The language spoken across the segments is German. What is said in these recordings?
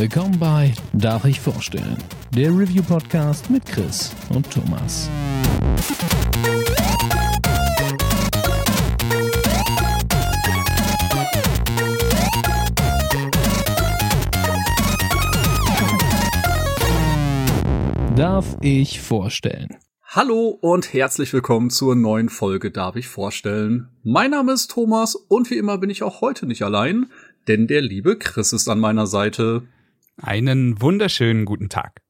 Willkommen bei Darf ich vorstellen? Der Review-Podcast mit Chris und Thomas. Darf ich vorstellen? Hallo und herzlich willkommen zur neuen Folge Darf ich vorstellen. Mein Name ist Thomas und wie immer bin ich auch heute nicht allein, denn der liebe Chris ist an meiner Seite. Einen wunderschönen guten Tag.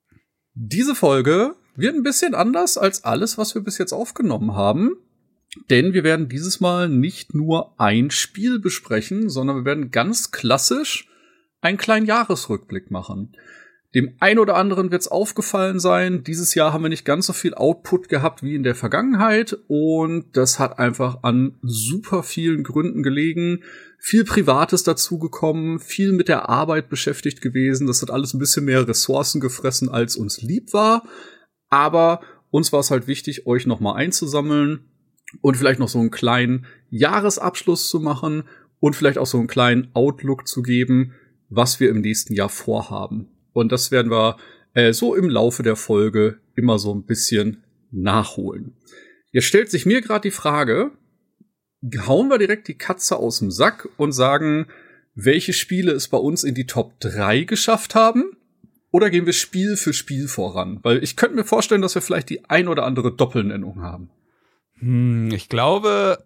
Diese Folge wird ein bisschen anders als alles, was wir bis jetzt aufgenommen haben. Denn wir werden dieses Mal nicht nur ein Spiel besprechen, sondern wir werden ganz klassisch einen kleinen Jahresrückblick machen. Dem ein oder anderen wird es aufgefallen sein, dieses Jahr haben wir nicht ganz so viel Output gehabt wie in der Vergangenheit und das hat einfach an super vielen Gründen gelegen. Viel Privates dazugekommen, viel mit der Arbeit beschäftigt gewesen. Das hat alles ein bisschen mehr Ressourcen gefressen, als uns lieb war. Aber uns war es halt wichtig, euch nochmal einzusammeln und vielleicht noch so einen kleinen Jahresabschluss zu machen und vielleicht auch so einen kleinen Outlook zu geben, was wir im nächsten Jahr vorhaben. Und das werden wir äh, so im Laufe der Folge immer so ein bisschen nachholen. Jetzt stellt sich mir gerade die Frage, hauen wir direkt die Katze aus dem Sack und sagen, welche Spiele es bei uns in die Top 3 geschafft haben? Oder gehen wir Spiel für Spiel voran? Weil ich könnte mir vorstellen, dass wir vielleicht die ein oder andere Doppelnennung haben. Hm, ich glaube,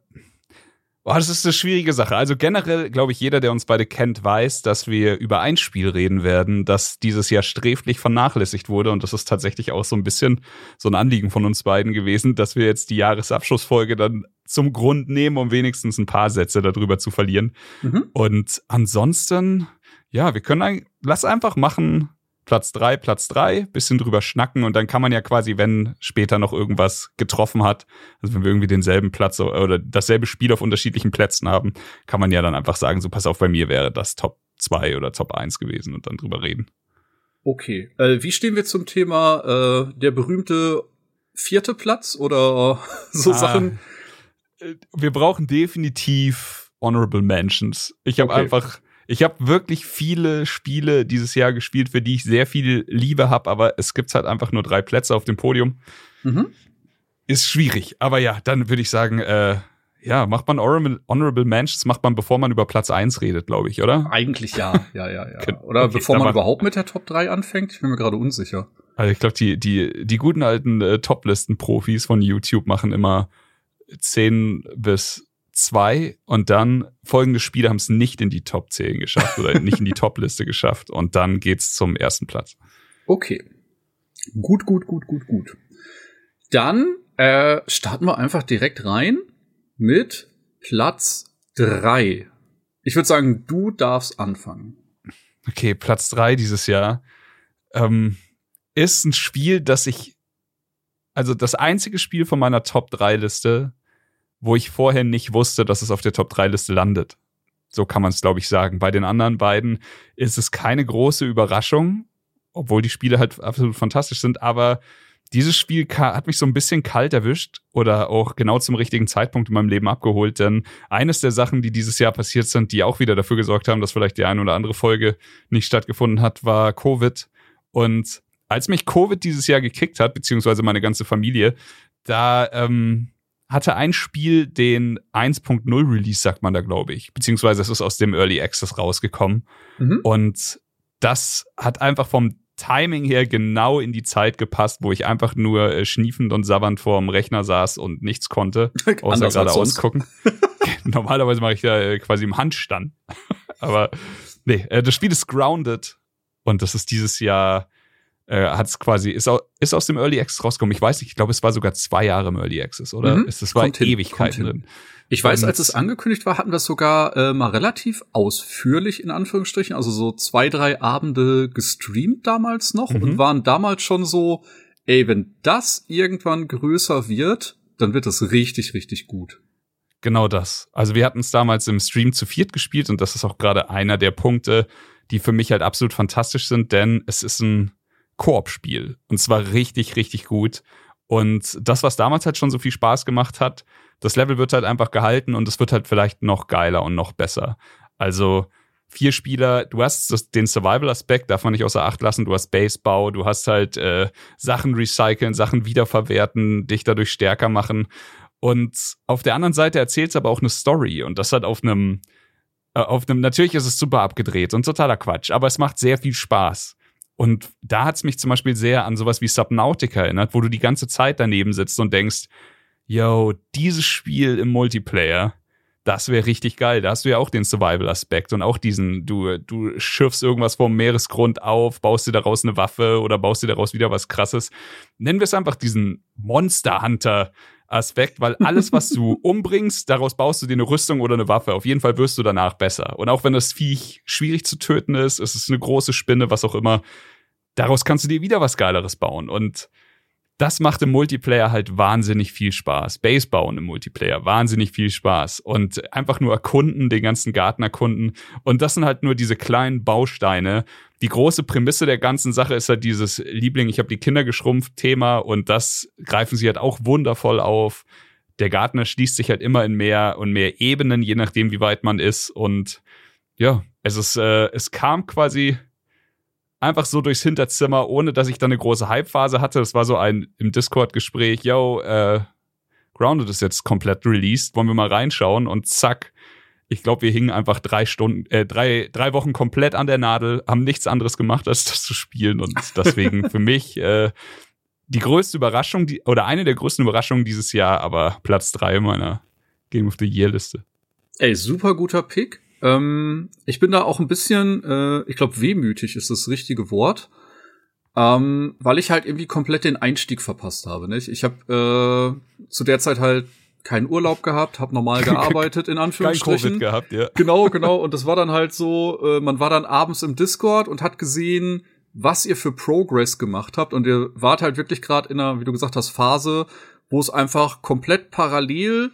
Boah, das ist eine schwierige Sache. Also generell glaube ich, jeder, der uns beide kennt, weiß, dass wir über ein Spiel reden werden, das dieses Jahr sträflich vernachlässigt wurde. Und das ist tatsächlich auch so ein bisschen so ein Anliegen von uns beiden gewesen, dass wir jetzt die Jahresabschlussfolge dann zum Grund nehmen, um wenigstens ein paar Sätze darüber zu verlieren. Mhm. Und ansonsten, ja, wir können, lass einfach machen, Platz drei, Platz drei, bisschen drüber schnacken und dann kann man ja quasi, wenn später noch irgendwas getroffen hat, also wenn wir irgendwie denselben Platz oder dasselbe Spiel auf unterschiedlichen Plätzen haben, kann man ja dann einfach sagen, so pass auf, bei mir wäre das Top 2 oder Top 1 gewesen und dann drüber reden. Okay, äh, wie stehen wir zum Thema äh, der berühmte vierte Platz oder so ah, Sachen? Äh, wir brauchen definitiv Honorable Mentions. Ich habe okay. einfach ich habe wirklich viele Spiele dieses Jahr gespielt, für die ich sehr viel Liebe habe, aber es gibt halt einfach nur drei Plätze auf dem Podium. Mhm. Ist schwierig. Aber ja, dann würde ich sagen, äh, ja, macht man Honorable, Honorable Mentions, macht man, bevor man über Platz 1 redet, glaube ich, oder? Eigentlich ja, ja, ja, ja. Oder okay, bevor man überhaupt mit der Top 3 anfängt? Ich bin mir gerade unsicher. Also ich glaube, die, die, die guten alten äh, Top-Listen-Profis von YouTube machen immer 10 bis zwei und dann folgende Spiele haben es nicht in die Top 10 geschafft oder nicht in die Top-Liste geschafft und dann geht's zum ersten Platz. Okay. Gut, gut, gut, gut, gut. Dann äh, starten wir einfach direkt rein mit Platz drei. Ich würde sagen, du darfst anfangen. Okay, Platz drei dieses Jahr ähm, ist ein Spiel, das ich, also das einzige Spiel von meiner Top 3 Liste, wo ich vorher nicht wusste, dass es auf der Top 3 Liste landet. So kann man es, glaube ich, sagen. Bei den anderen beiden ist es keine große Überraschung, obwohl die Spiele halt absolut fantastisch sind, aber dieses Spiel hat mich so ein bisschen kalt erwischt oder auch genau zum richtigen Zeitpunkt in meinem Leben abgeholt, denn eines der Sachen, die dieses Jahr passiert sind, die auch wieder dafür gesorgt haben, dass vielleicht die eine oder andere Folge nicht stattgefunden hat, war Covid. Und als mich Covid dieses Jahr gekickt hat, beziehungsweise meine ganze Familie, da ähm, hatte ein Spiel den 1.0 Release, sagt man da, glaube ich. Beziehungsweise es ist aus dem Early Access rausgekommen. Mhm. Und das hat einfach vom Timing her genau in die Zeit gepasst, wo ich einfach nur äh, schniefend und sabbernd vorm Rechner saß und nichts konnte, außer gerade ausgucken. Normalerweise mache ich da äh, quasi im Handstand. Aber nee, äh, das Spiel ist Grounded und das ist dieses Jahr äh, hat es quasi, ist, au, ist aus dem Early Access rausgekommen. Ich weiß nicht, ich glaube, es war sogar zwei Jahre im Early Access, oder? Mhm. Es war kommt Ewigkeiten drin. Ich weiß, Und, als es angekündigt war, hatten wir es sogar äh, mal relativ ausführlich in Anführungsstrichen, also so zwei, drei Abende gestreamt damals noch mhm. und waren damals schon so, ey, wenn das irgendwann größer wird, dann wird das richtig, richtig gut. Genau das. Also wir hatten es damals im Stream zu viert gespielt und das ist auch gerade einer der Punkte, die für mich halt absolut fantastisch sind, denn es ist ein Koop-Spiel. Und zwar richtig, richtig gut. Und das, was damals halt schon so viel Spaß gemacht hat, das Level wird halt einfach gehalten und es wird halt vielleicht noch geiler und noch besser. Also vier Spieler, du hast das, den Survival-Aspekt, darf man nicht außer Acht lassen, du hast Basebau, du hast halt äh, Sachen recyceln, Sachen wiederverwerten, dich dadurch stärker machen. Und auf der anderen Seite erzählt es aber auch eine Story und das hat auf einem, äh, auf einem, natürlich ist es super abgedreht und totaler Quatsch, aber es macht sehr viel Spaß. Und da hat es mich zum Beispiel sehr an sowas wie Subnautica erinnert, wo du die ganze Zeit daneben sitzt und denkst, yo, dieses Spiel im Multiplayer, das wäre richtig geil. Da hast du ja auch den Survival-Aspekt und auch diesen, du, du schiffst irgendwas vom Meeresgrund auf, baust dir daraus eine Waffe oder baust dir daraus wieder was krasses. Nennen wir es einfach diesen Monster Hunter. Aspekt, weil alles, was du umbringst, daraus baust du dir eine Rüstung oder eine Waffe. Auf jeden Fall wirst du danach besser. Und auch wenn das Viech schwierig zu töten ist, es ist eine große Spinne, was auch immer, daraus kannst du dir wieder was Geileres bauen. Und das macht im Multiplayer halt wahnsinnig viel Spaß. Base bauen im Multiplayer, wahnsinnig viel Spaß. Und einfach nur erkunden, den ganzen Garten erkunden. Und das sind halt nur diese kleinen Bausteine. Die große Prämisse der ganzen Sache ist halt dieses Liebling, ich habe die Kinder geschrumpft Thema und das greifen sie halt auch wundervoll auf. Der Garten erschließt sich halt immer in mehr und mehr Ebenen, je nachdem, wie weit man ist. Und ja, es ist, äh, es kam quasi einfach so durchs Hinterzimmer, ohne dass ich da eine große Hype-Phase hatte. Das war so ein im Discord-Gespräch, yo, äh, Grounded ist jetzt komplett released, wollen wir mal reinschauen und zack. Ich glaube, wir hingen einfach drei Stunden, äh, drei, drei Wochen komplett an der Nadel, haben nichts anderes gemacht, als das zu spielen. Und deswegen für mich äh, die größte Überraschung, die, oder eine der größten Überraschungen dieses Jahr, aber Platz drei meiner Game of the Year-Liste. Ey, super guter Pick. Ähm, ich bin da auch ein bisschen, äh, ich glaube, wehmütig ist das richtige Wort. Ähm, weil ich halt irgendwie komplett den Einstieg verpasst habe. Nicht? Ich habe äh, zu der Zeit halt keinen Urlaub gehabt, habe normal gearbeitet in Anführungsstrichen. Kein Covid gehabt, ja. Genau, genau. Und das war dann halt so, äh, man war dann abends im Discord und hat gesehen, was ihr für Progress gemacht habt. Und ihr wart halt wirklich gerade in einer, wie du gesagt hast, Phase, wo es einfach komplett parallel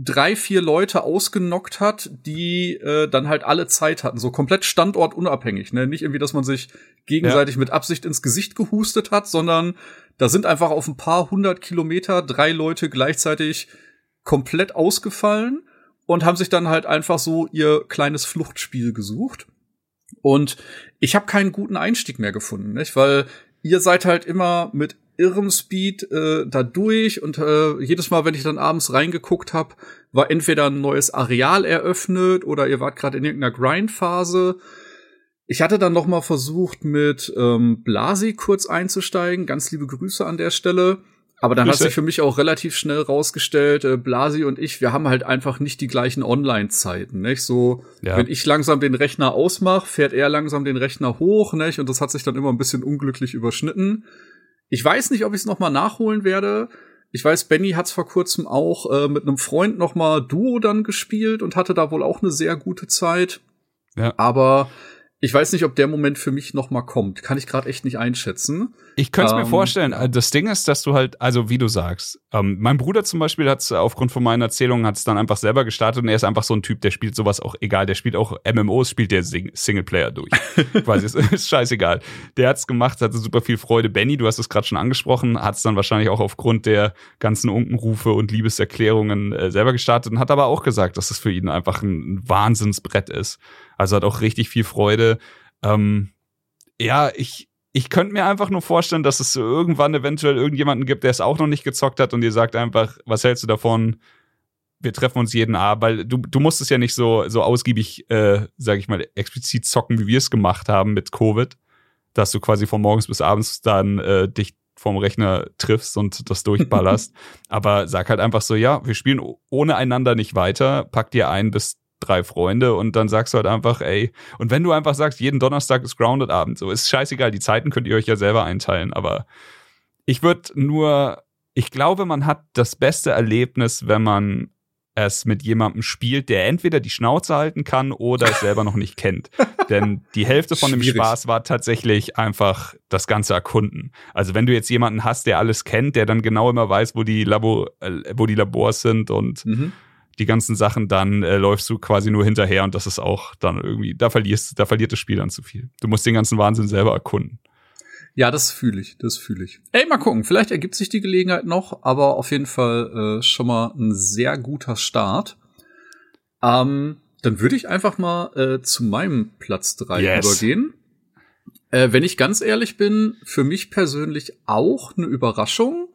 drei, vier Leute ausgenockt hat, die äh, dann halt alle Zeit hatten, so komplett standortunabhängig, ne? Nicht irgendwie, dass man sich gegenseitig ja. mit Absicht ins Gesicht gehustet hat, sondern da sind einfach auf ein paar hundert Kilometer drei Leute gleichzeitig komplett ausgefallen und haben sich dann halt einfach so ihr kleines Fluchtspiel gesucht. Und ich habe keinen guten Einstieg mehr gefunden, nicht? Weil ihr seid halt immer mit irrem Speed äh, da durch und äh, jedes Mal, wenn ich dann abends reingeguckt habe, war entweder ein neues Areal eröffnet oder ihr wart gerade in irgendeiner Grindphase. Ich hatte dann noch mal versucht, mit ähm, Blasi kurz einzusteigen. Ganz liebe Grüße an der Stelle. Aber dann Grüße. hat sich für mich auch relativ schnell rausgestellt, äh, Blasi und ich, wir haben halt einfach nicht die gleichen Online-Zeiten, nicht? So, ja. wenn ich langsam den Rechner ausmache, fährt er langsam den Rechner hoch, nicht? Und das hat sich dann immer ein bisschen unglücklich überschnitten. Ich weiß nicht, ob ich es noch mal nachholen werde. Ich weiß, Benny hat's vor kurzem auch äh, mit einem Freund noch mal Duo dann gespielt und hatte da wohl auch eine sehr gute Zeit. Ja. Aber ich weiß nicht, ob der Moment für mich noch mal kommt. Kann ich gerade echt nicht einschätzen. Ich könnte es ähm, mir vorstellen. Äh, das Ding ist, dass du halt, also wie du sagst, ähm, mein Bruder zum Beispiel hat aufgrund von meinen Erzählungen hat es dann einfach selber gestartet und er ist einfach so ein Typ, der spielt sowas auch egal. Der spielt auch MMOs, spielt der Sing Singleplayer durch. Quasi ist, ist scheißegal. Der hat's gemacht, hatte super viel Freude. Benny, du hast es gerade schon angesprochen, hat es dann wahrscheinlich auch aufgrund der ganzen Unkenrufe und Liebeserklärungen äh, selber gestartet und hat aber auch gesagt, dass es für ihn einfach ein Wahnsinnsbrett ist. Also hat auch richtig viel Freude. Ähm, ja, ich, ich könnte mir einfach nur vorstellen, dass es irgendwann eventuell irgendjemanden gibt, der es auch noch nicht gezockt hat und ihr sagt einfach, was hältst du davon? Wir treffen uns jeden Abend, weil du, du musst es ja nicht so, so ausgiebig, äh, sag ich mal, explizit zocken, wie wir es gemacht haben mit Covid, dass du quasi von morgens bis abends dann äh, dich vom Rechner triffst und das durchballerst. Aber sag halt einfach so, ja, wir spielen ohne einander nicht weiter, pack dir ein bis drei Freunde und dann sagst du halt einfach, ey, und wenn du einfach sagst, jeden Donnerstag ist Grounded Abend, so ist scheißegal, die Zeiten könnt ihr euch ja selber einteilen, aber ich würde nur, ich glaube, man hat das beste Erlebnis, wenn man es mit jemandem spielt, der entweder die Schnauze halten kann oder es selber noch nicht kennt. Denn die Hälfte von dem Spaß war tatsächlich einfach das ganze Erkunden. Also wenn du jetzt jemanden hast, der alles kennt, der dann genau immer weiß, wo die, Labor, äh, wo die Labors sind und mhm die ganzen Sachen, dann äh, läufst du quasi nur hinterher und das ist auch dann irgendwie, da verlierst, da verliert das Spiel dann zu viel. Du musst den ganzen Wahnsinn selber erkunden. Ja, das fühle ich, das fühle ich. Ey, mal gucken, vielleicht ergibt sich die Gelegenheit noch, aber auf jeden Fall äh, schon mal ein sehr guter Start. Ähm, dann würde ich einfach mal äh, zu meinem Platz drei Yes. übergehen. Äh, wenn ich ganz ehrlich bin, für mich persönlich auch eine Überraschung.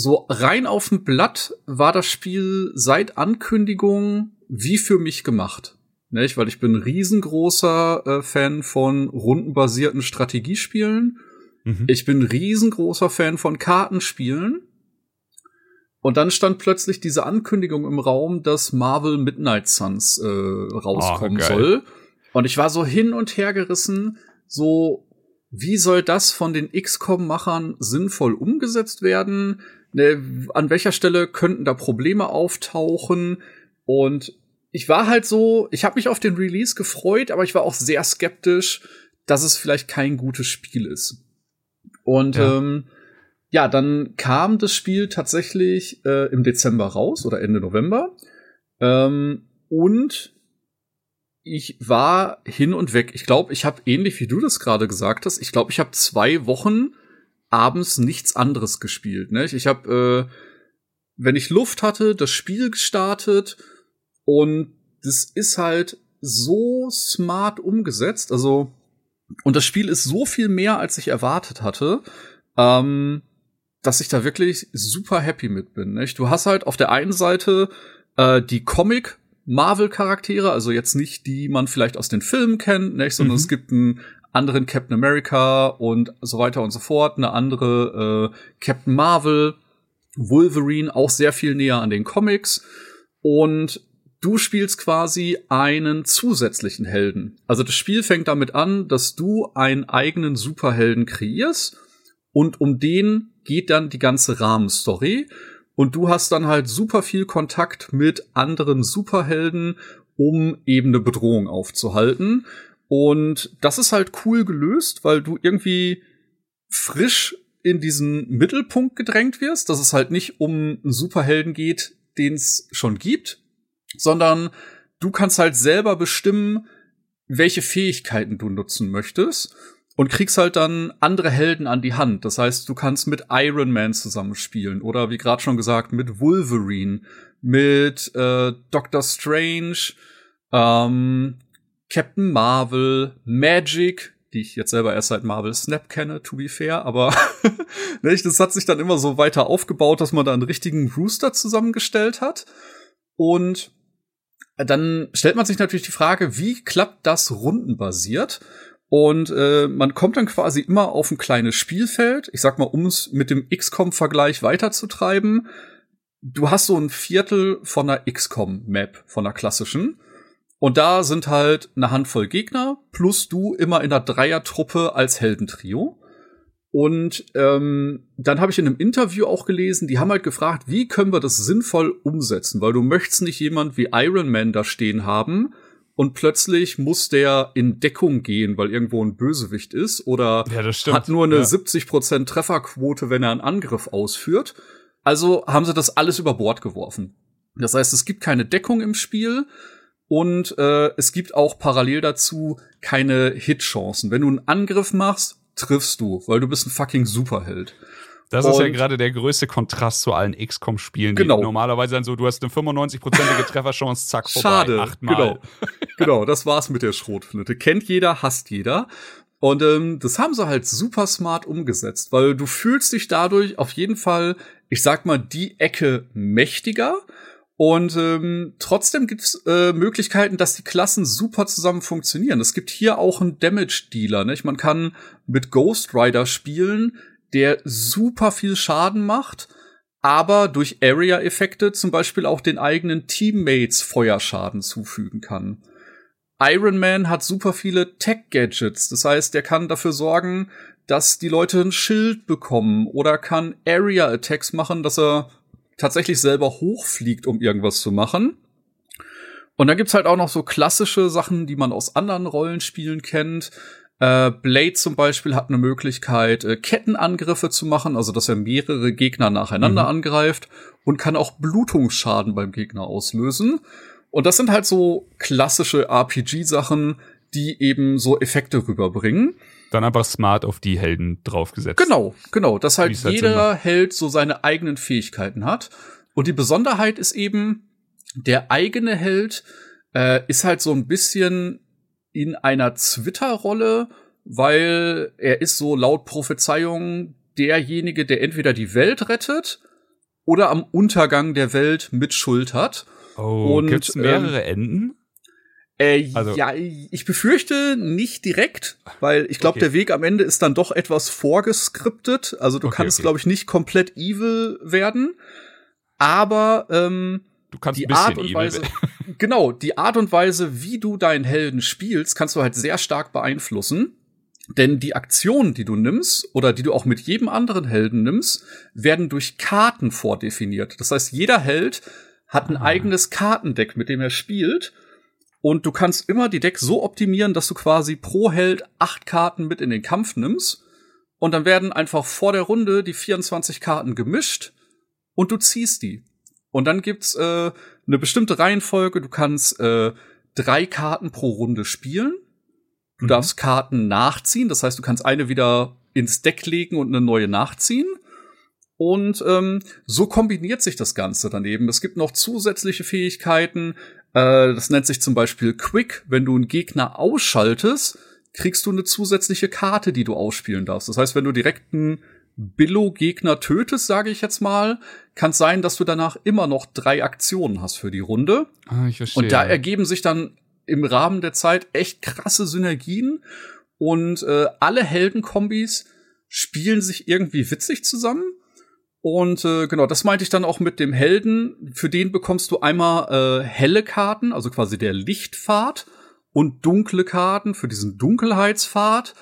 So rein auf dem Blatt war das Spiel seit Ankündigung wie für mich gemacht. Nicht? Weil ich bin riesengroßer äh, Fan von rundenbasierten Strategiespielen. Mhm. Ich bin riesengroßer Fan von Kartenspielen. Und dann stand plötzlich diese Ankündigung im Raum, dass Marvel Midnight Suns äh, rauskommen Oh, soll. Und ich war so hin und her gerissen, so wie soll das von den XCOM-Machern sinnvoll umgesetzt werden? Ne, an welcher Stelle könnten da Probleme auftauchen? Und ich war halt so, ich habe mich auf den Release gefreut, aber ich war auch sehr skeptisch, dass es vielleicht kein gutes Spiel ist. Und Ja. ähm, ja, dann kam das Spiel tatsächlich äh, im Dezember raus oder Ende November. Ähm, und ich war hin und weg. Ich glaube, ich habe ähnlich wie du das gerade gesagt hast. Ich glaube, ich habe zwei Wochen abends nichts anderes gespielt. Ne? Ich habe, äh, wenn ich Luft hatte, das Spiel gestartet und das ist halt so smart umgesetzt. Also und das Spiel ist so viel mehr, als ich erwartet hatte, ähm, dass ich da wirklich super happy mit bin. Nicht? Du hast halt auf der einen Seite äh, die Comic Marvel-Charaktere, also jetzt nicht die man vielleicht aus den Filmen kennt, nicht? sondern Mhm. es gibt einen anderen Captain America und so weiter und so fort, eine andere äh, Captain Marvel, Wolverine auch sehr viel näher an den Comics und du spielst quasi einen zusätzlichen Helden. Also das Spiel fängt damit an, dass du einen eigenen Superhelden kreierst und um den geht dann die ganze Rahmenstory und du hast dann halt super viel Kontakt mit anderen Superhelden, um eben eine Bedrohung aufzuhalten. Und das ist halt cool gelöst, weil du irgendwie frisch in diesen Mittelpunkt gedrängt wirst, dass es halt nicht um einen Superhelden geht, den es schon gibt, sondern du kannst halt selber bestimmen, welche Fähigkeiten du nutzen möchtest und kriegst halt dann andere Helden an die Hand. Das heißt, du kannst mit Iron Man zusammenspielen oder wie gerade schon gesagt mit Wolverine, mit äh, Doctor Strange, ähm, Captain Marvel, Magic, die ich jetzt selber erst seit Marvel Snap kenne, to be fair, aber nicht, das hat sich dann immer so weiter aufgebaut, dass man da einen richtigen Rooster zusammengestellt hat. Und dann stellt man sich natürlich die Frage, wie klappt das rundenbasiert? Und äh, man kommt dann quasi immer auf ein kleines Spielfeld. Ich sag mal, um es mit dem XCOM-Vergleich weiterzutreiben. Du hast so ein Viertel von einer XCOM-Map, von einer klassischen. Und da sind halt eine Handvoll Gegner, plus du immer in einer Dreiertruppe als Heldentrio. Und ähm, dann habe ich in einem Interview auch gelesen, die haben halt gefragt, wie können wir das sinnvoll umsetzen? Weil du möchtest nicht jemand wie Iron Man da stehen haben und plötzlich muss der in Deckung gehen, weil irgendwo ein Bösewicht ist oder Ja, hat nur eine ja. 70% Trefferquote, wenn er einen Angriff ausführt. Also haben sie das alles über Bord geworfen. Das heißt, es gibt keine Deckung im Spiel und äh, es gibt auch parallel dazu keine Hitchancen. Wenn du einen Angriff machst, triffst du, weil du bist ein fucking Superheld. Das ist ja Und- gerade der größte Kontrast zu allen XCOM-Spielen, die Genau. normalerweise dann so, du hast eine 95-prozentige Trefferchance, zack, vorbei, Schade, achtmal. genau. genau, das war's mit der Schrotflinte. Kennt jeder, hasst jeder. Und ähm, das haben sie halt super smart umgesetzt, weil du fühlst dich dadurch auf jeden Fall, ich sag mal, die Ecke mächtiger. Und ähm, trotzdem gibt's äh, Möglichkeiten, dass die Klassen super zusammen funktionieren. Es gibt hier auch einen Damage-Dealer. Nicht? Man kann mit Ghost Rider spielen, der super viel Schaden macht, aber durch Area-Effekte zum Beispiel auch den eigenen Teammates Feuerschaden zufügen kann. Iron Man hat super viele Tech-Gadgets. Das heißt, er kann dafür sorgen, dass die Leute ein Schild bekommen oder kann Area-Attacks machen, dass er tatsächlich selber hochfliegt, um irgendwas zu machen. Und dann gibt's halt auch noch so klassische Sachen, die man aus anderen Rollenspielen kennt. Äh, Blade zum Beispiel hat eine Möglichkeit, äh, Kettenangriffe zu machen, also dass er mehrere Gegner nacheinander Mhm. angreift und kann auch Blutungsschaden beim Gegner auslösen. Und das sind halt so klassische RPG-Sachen, die eben so Effekte rüberbringen. Dann einfach smart auf die Helden draufgesetzt. Genau, genau, dass halt halt jeder Held so seine eigenen Fähigkeiten hat. Und die Besonderheit ist eben, der eigene Held äh, ist halt so ein bisschen in einer Twitter-Rolle, weil er ist so laut Prophezeiung derjenige, der entweder die Welt rettet oder am Untergang der Welt mit Schuld hat. Oh, Und, gibt's mehrere Enden? Äh, Also- ja, ich befürchte nicht direkt, weil ich glaube, Okay. der Weg am Ende ist dann doch etwas vorgeskriptet. Also du Okay, kannst, okay. glaube ich, nicht komplett evil werden. Aber ähm, Du kannst die Art und evil Weise, genau, die Art und Weise, wie du deinen Helden spielst, kannst du halt sehr stark beeinflussen. Denn die Aktionen, die du nimmst oder die du auch mit jedem anderen Helden nimmst, werden durch Karten vordefiniert. Das heißt, jeder Held hat ein Ah. eigenes Kartendeck, mit dem er spielt. Und du kannst immer die Deck so optimieren, dass du quasi pro Held acht Karten mit in den Kampf nimmst. Und dann werden einfach vor der Runde die 24 Karten gemischt und du ziehst die. Und dann gibt's äh, eine bestimmte Reihenfolge. Du kannst äh, drei Karten pro Runde spielen. Du Mhm. darfst Karten nachziehen. Das heißt, du kannst eine wieder ins Deck legen und eine neue nachziehen. Und ähm, so kombiniert sich das Ganze daneben. Es gibt noch zusätzliche Fähigkeiten. Äh, das nennt sich zum Beispiel Quick. Wenn du einen Gegner ausschaltest, kriegst du eine zusätzliche Karte, die du ausspielen darfst. Das heißt, wenn du direkt einen Billo-Gegner tötest, sage ich jetzt mal, kann es sein, dass du danach immer noch drei Aktionen hast für die Runde. Ah, ich verstehe. Und da ergeben sich dann im Rahmen der Zeit echt krasse Synergien und äh, alle Heldenkombis spielen sich irgendwie witzig zusammen. Und äh, genau, das meinte ich dann auch mit dem Helden. Für den bekommst du einmal äh, helle Karten, also quasi der Lichtpfad, und dunkle Karten für diesen Dunkelheitspfad.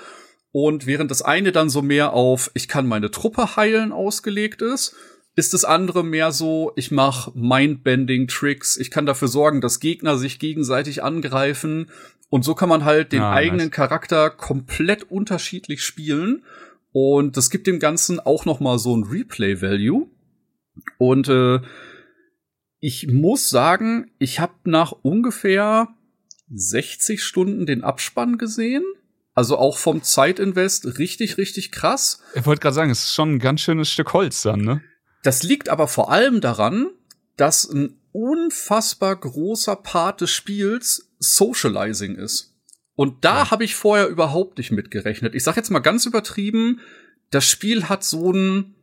Und während das eine dann so mehr auf ich kann meine Truppe heilen ausgelegt ist, ist das andere mehr so, ich mache Mindbending-Tricks, ich kann dafür sorgen, dass Gegner sich gegenseitig angreifen. Und so kann man halt den Ah, eigenen nice. Charakter komplett unterschiedlich spielen. Und das gibt dem Ganzen auch noch mal so ein Replay-Value. Und äh, ich muss sagen, ich habe nach ungefähr 60 Stunden den Abspann gesehen. Also auch vom Zeitinvest richtig, richtig krass. Ich wollte gerade sagen, es ist schon ein ganz schönes Stück Holz dann, ne? Das liegt aber vor allem daran, dass ein unfassbar großer Part des Spiels Socializing ist. Und da Ja. habe ich vorher überhaupt nicht mitgerechnet. Ich sag jetzt mal ganz übertrieben, das Spiel hat so ein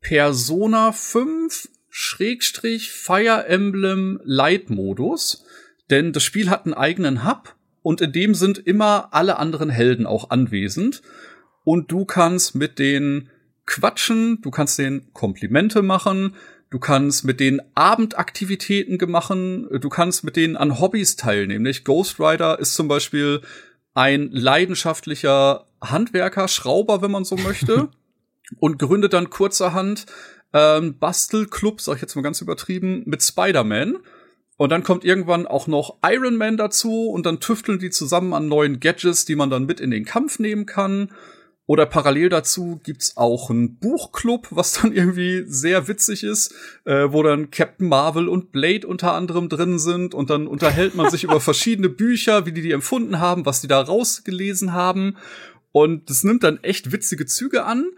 Persona 5 Schrägstrich Fire Emblem Light Modus, denn das Spiel hat einen eigenen Hub und in dem sind immer alle anderen Helden auch anwesend und du kannst mit denen quatschen, du kannst denen Komplimente machen, du kannst mit denen Abendaktivitäten gemachen, du kannst mit denen an Hobbys teilnehmen. Nicht? Ghost Rider ist zum Beispiel ein leidenschaftlicher Handwerker, Schrauber, wenn man so möchte, und gründet dann kurzerhand ähm, Bastelclub, sag ich jetzt mal ganz übertrieben, mit Spider-Man. Und dann kommt irgendwann auch noch Iron Man dazu und dann tüfteln die zusammen an neuen Gadgets, die man dann mit in den Kampf nehmen kann. Oder parallel dazu gibt's auch einen Buchclub, was dann irgendwie sehr witzig ist, äh, wo dann Captain Marvel und Blade unter anderem drin sind und dann unterhält man sich über verschiedene Bücher, wie die die empfunden haben, was die da rausgelesen haben. Und das nimmt dann echt witzige Züge an.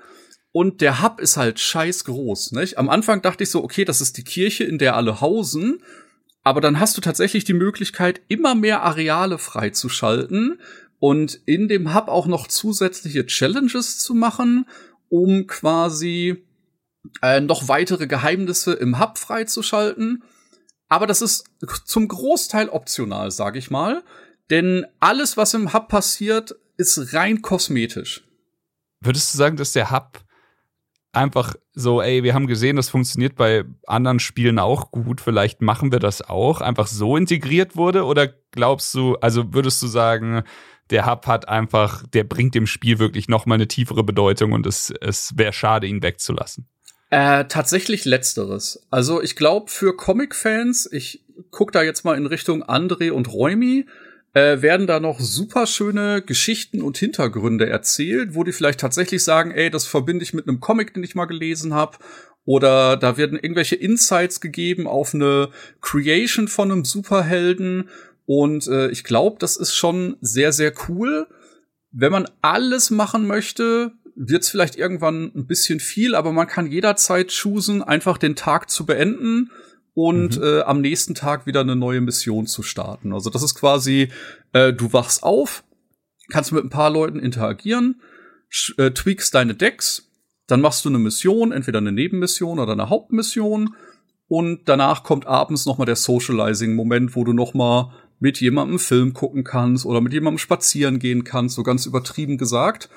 Und der Hub ist halt scheiß groß. Nicht? Am Anfang dachte ich so, okay, das ist die Kirche, in der alle hausen. Aber dann hast du tatsächlich die Möglichkeit, immer mehr Areale freizuschalten und in dem Hub auch noch zusätzliche Challenges zu machen, um quasi äh, noch weitere Geheimnisse im Hub freizuschalten. Aber das ist zum Großteil optional, sage ich mal. Denn alles, was im Hub passiert, ist rein kosmetisch. Würdest du sagen, dass der Hub einfach so, ey, wir haben gesehen, das funktioniert bei anderen Spielen auch gut, vielleicht machen wir das auch, einfach so integriert wurde? Oder glaubst du, also würdest du sagen, der Hub hat einfach, der bringt dem Spiel wirklich noch mal eine tiefere Bedeutung und es, es wäre schade, ihn wegzulassen? Äh, tatsächlich letzteres. Also ich glaube, für Comic-Fans, ich guck da jetzt mal in Richtung André und Räumi, äh, werden da noch super schöne Geschichten und Hintergründe erzählt, wo die vielleicht tatsächlich sagen, ey, das verbinde ich mit einem Comic, den ich mal gelesen habe. Oder da werden irgendwelche Insights gegeben auf eine Creation von einem Superhelden. Und äh, ich glaube, das ist schon sehr, sehr cool. Wenn man alles machen möchte, wird's vielleicht irgendwann ein bisschen viel, aber man kann jederzeit choosen, einfach den Tag zu beenden und Mhm. äh, am nächsten Tag wieder eine neue Mission zu starten. Also das ist quasi, äh, du wachst auf, kannst mit ein paar Leuten interagieren, äh, tweakst deine Decks, dann machst du eine Mission, entweder eine Nebenmission oder eine Hauptmission und danach kommt abends noch mal der Socializing-Moment, wo du noch mal mit jemandem Film gucken kannst oder mit jemandem spazieren gehen kannst, so ganz übertrieben gesagt.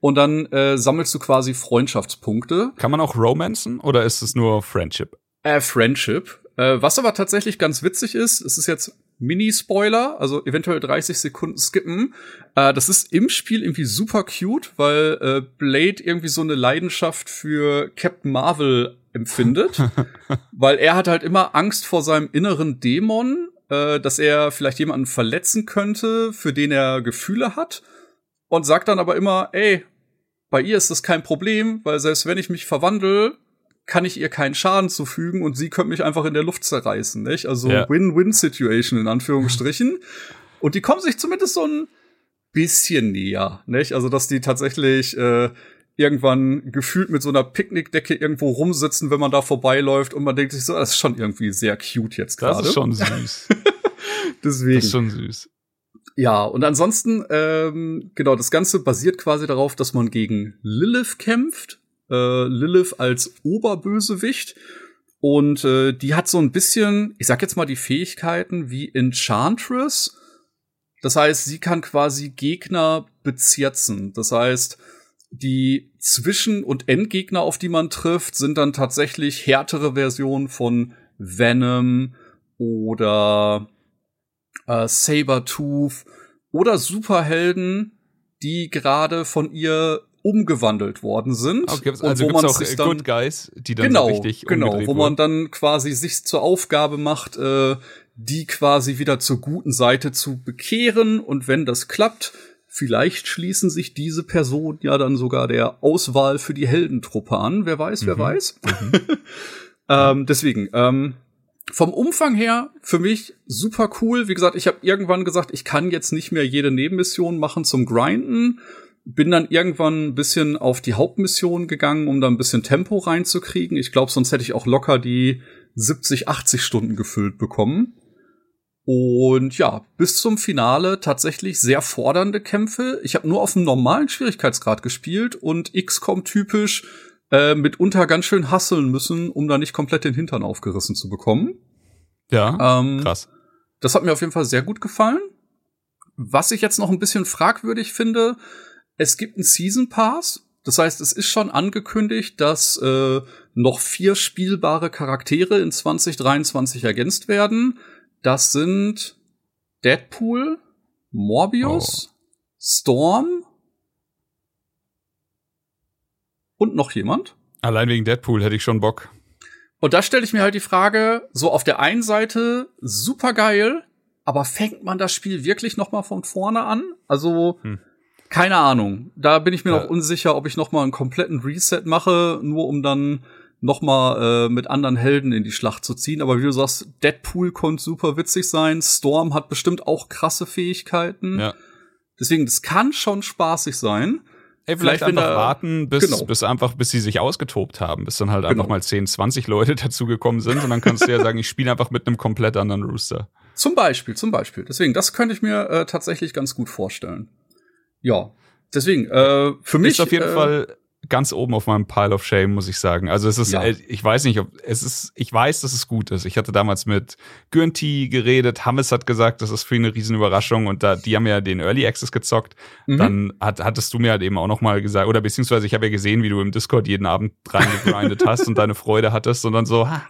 Und dann äh, sammelst du quasi Freundschaftspunkte. Kann man auch romanzen oder ist es nur Friendship? Äh, Friendship. Äh, was aber tatsächlich ganz witzig ist, es ist jetzt Mini-Spoiler, also eventuell 30 Sekunden skippen. Äh, das ist im Spiel irgendwie super cute, weil äh, Blade irgendwie so eine Leidenschaft für Captain Marvel empfindet. weil er hat halt immer Angst vor seinem inneren Dämon, äh, dass er vielleicht jemanden verletzen könnte, für den er Gefühle hat. Und sagt dann aber immer, ey, bei ihr ist das kein Problem, weil selbst wenn ich mich verwandle, kann ich ihr keinen Schaden zufügen und sie könnte mich einfach in der Luft zerreißen, nicht? Also Ja. Win-Win-Situation in Anführungsstrichen. und die kommen sich zumindest so ein bisschen näher, nicht? Also dass die tatsächlich äh, irgendwann gefühlt mit so einer Picknickdecke irgendwo rumsitzen, wenn man da vorbeiläuft und man denkt sich so, das ist schon irgendwie sehr cute jetzt Das gerade. ist schon süß. Deswegen. Das ist schon süß. Ja, und ansonsten, ähm, genau, das Ganze basiert quasi darauf, dass man gegen Lilith kämpft. Äh, Lilith als Oberbösewicht. Und äh, die hat so ein bisschen, ich sag jetzt mal, die Fähigkeiten wie Enchantress. Das heißt, sie kann quasi Gegner bezirzen. Das heißt, die Zwischen- und Endgegner, auf die man trifft, sind dann tatsächlich härtere Versionen von Venom oder äh, Sabertooth oder Superhelden, die gerade von ihr umgewandelt worden sind. Okay, also und wo gibt's man auch sich äh, dann, Good Guys, die dann genau, so richtig genau, wo man dann quasi sich zur Aufgabe macht, äh, die quasi wieder zur guten Seite zu bekehren. Und wenn das klappt, vielleicht schließen sich diese Personen ja dann sogar der Auswahl für die Heldentruppe an. Wer weiß, wer Mhm. weiß. ähm, deswegen, ähm, vom Umfang her für mich super cool. Wie gesagt, ich habe irgendwann gesagt, ich kann jetzt nicht mehr jede Nebenmission machen zum Grinden. Bin dann irgendwann ein bisschen auf die Hauptmission gegangen, um da ein bisschen Tempo reinzukriegen. Ich glaube, sonst hätte ich auch locker die 70, 80 Stunden gefüllt bekommen. Und ja, bis zum Finale tatsächlich sehr fordernde Kämpfe. Ich habe nur auf einem normalen Schwierigkeitsgrad gespielt und XCOM typisch äh, mitunter ganz schön hasseln müssen, um da nicht komplett den Hintern aufgerissen zu bekommen. Ja, Ähm, krass. das hat mir auf jeden Fall sehr gut gefallen. Was ich jetzt noch ein bisschen fragwürdig finde, es gibt einen Season Pass. Das heißt, es ist schon angekündigt, dass äh, noch vier spielbare Charaktere in 2023 ergänzt werden. Das sind Deadpool, Morbius, Storm und noch jemand. Allein wegen Deadpool hätte ich schon Bock. Und da stelle ich mir halt die Frage, so auf der einen Seite super geil, aber fängt man das Spiel wirklich noch mal von vorne an? Also Hm. keine Ahnung. Da bin ich mir Ja. noch unsicher, ob ich noch mal einen kompletten Reset mache, nur um dann noch mal äh, mit anderen Helden in die Schlacht zu ziehen. Aber wie du sagst, Deadpool konnte super witzig sein. Storm hat bestimmt auch krasse Fähigkeiten. Ja. Deswegen, das kann schon spaßig sein. Ey, Vielleicht, vielleicht, einfach da- warten, bis, genau. bis einfach, bis sie sich ausgetobt haben, bis dann halt einfach Genau. mal 10, 20 Leute dazugekommen sind und dann kannst du ja sagen, ich spiele einfach mit einem komplett anderen Rooster. Zum Beispiel, zum Beispiel. Deswegen, das könnte ich mir äh, tatsächlich ganz gut vorstellen. Ja, deswegen, äh, für mich ist auf jeden äh, Fall ganz oben auf meinem Pile of Shame, muss ich sagen. Also es ist, Ja. äh, ich weiß nicht, ob es ist, ich weiß, dass es gut ist. Ich hatte damals mit Gürnti geredet, Hammes hat gesagt, das ist für ihn eine Riesenüberraschung und da, die haben ja den Early Access gezockt. Mhm. Dann hat, hattest du mir halt eben auch noch mal gesagt, oder beziehungsweise ich habe ja gesehen, wie du im Discord jeden Abend reingegrindet hast und deine Freude hattest und dann so, ha,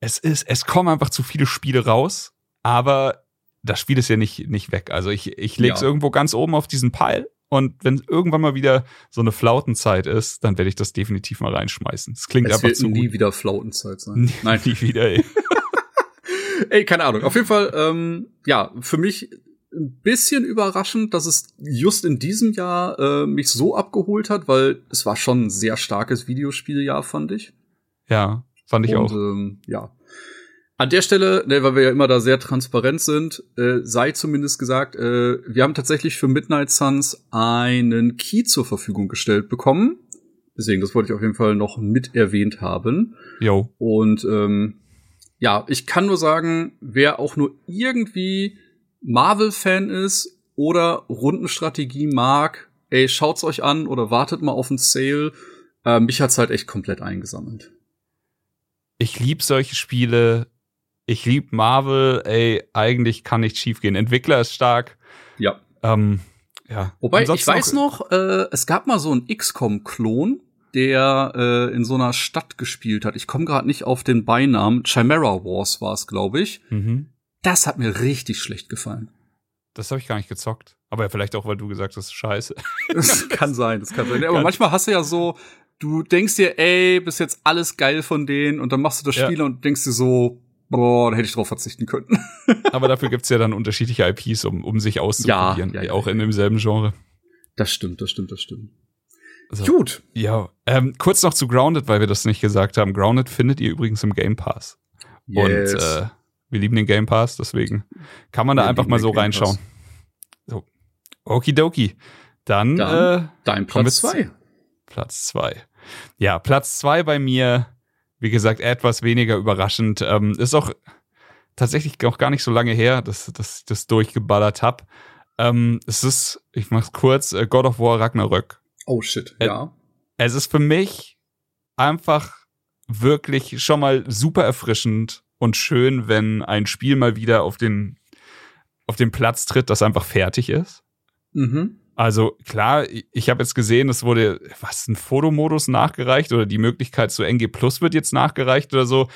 es ist, es kommen einfach zu viele Spiele raus, aber das Spiel ist ja nicht, nicht weg. Also ich, ich lege es Ja. irgendwo ganz oben auf diesen Pile und wenn irgendwann mal wieder so eine Flautenzeit ist, dann werde ich das definitiv mal reinschmeißen. Es klingt es einfach wird zu nie gut. wieder Flautenzeit sein. Nein, nie wieder. Ey. Ey, keine Ahnung. Auf jeden Fall, ähm, ja, für mich ein bisschen überraschend, dass es just in diesem Jahr äh, mich so abgeholt hat, weil es war schon ein sehr starkes Videospieljahr, fand ich. Ja, fand ich Und auch. ähm, ja. An der Stelle, ne, weil wir ja immer da sehr transparent sind, äh, sei zumindest gesagt, äh, wir haben tatsächlich für Midnight Suns einen Key zur Verfügung gestellt bekommen. Deswegen, das wollte ich auf jeden Fall noch mit erwähnt haben. Yo. Und ähm, ja, ich kann nur sagen, wer auch nur irgendwie Marvel-Fan ist oder Rundenstrategie mag, ey, schaut's euch an oder wartet mal auf einen Sale. Äh, mich hat's halt echt komplett eingesammelt. Ich lieb solche Spiele. Ich lieb Marvel. Ey, eigentlich kann nichts schiefgehen. Entwickler ist stark. Ja. Ähm, ja. Wobei, Ansonsten ich weiß noch, äh, es gab mal so einen XCOM-Klon, der äh, in so einer Stadt gespielt hat. Ich komme gerade nicht auf den Beinamen. Chimera Wars war es, glaube ich. Mhm. Das hat mir richtig schlecht gefallen. Das habe ich gar nicht gezockt. Aber vielleicht auch, weil du gesagt hast, scheiße. Das kann sein, das kann sein. Aber Kann- manchmal hast du ja so, du denkst dir, ey, bis jetzt alles geil von denen und dann machst du das Ja. Spiel und denkst dir so, boah, da hätte ich drauf verzichten können. Aber dafür gibt's ja dann unterschiedliche IPs, um, um sich auszuprobieren. Ja, ja, ja, auch in demselben Genre. Das stimmt, das stimmt, das stimmt. So. Gut. Ja, ähm, kurz noch zu Grounded, weil wir das nicht gesagt haben. Grounded findet ihr übrigens im Game Pass. Yes. Und äh, wir lieben den Game Pass, deswegen kann man da Wir einfach mal so reinschauen. So. Okidoki. Dann, Dann äh, Dein Platz wir zwei. zu- Platz zwei. Ja, Platz zwei bei mir, wie gesagt, etwas weniger überraschend. Ähm, ist auch tatsächlich auch gar nicht so lange her, dass, dass ich das durchgeballert hab. Ähm, es ist, ich mach's kurz, äh, God of War Ragnarök. Oh shit, Äh, ja. Es ist für mich einfach wirklich schon mal super erfrischend und schön, wenn ein Spiel mal wieder auf den, auf den Platz tritt, das einfach fertig ist. Mhm. Also klar, ich- habe jetzt gesehen, es wurde was ein Fotomodus nachgereicht oder die Möglichkeit zu NG Plus wird jetzt nachgereicht oder so.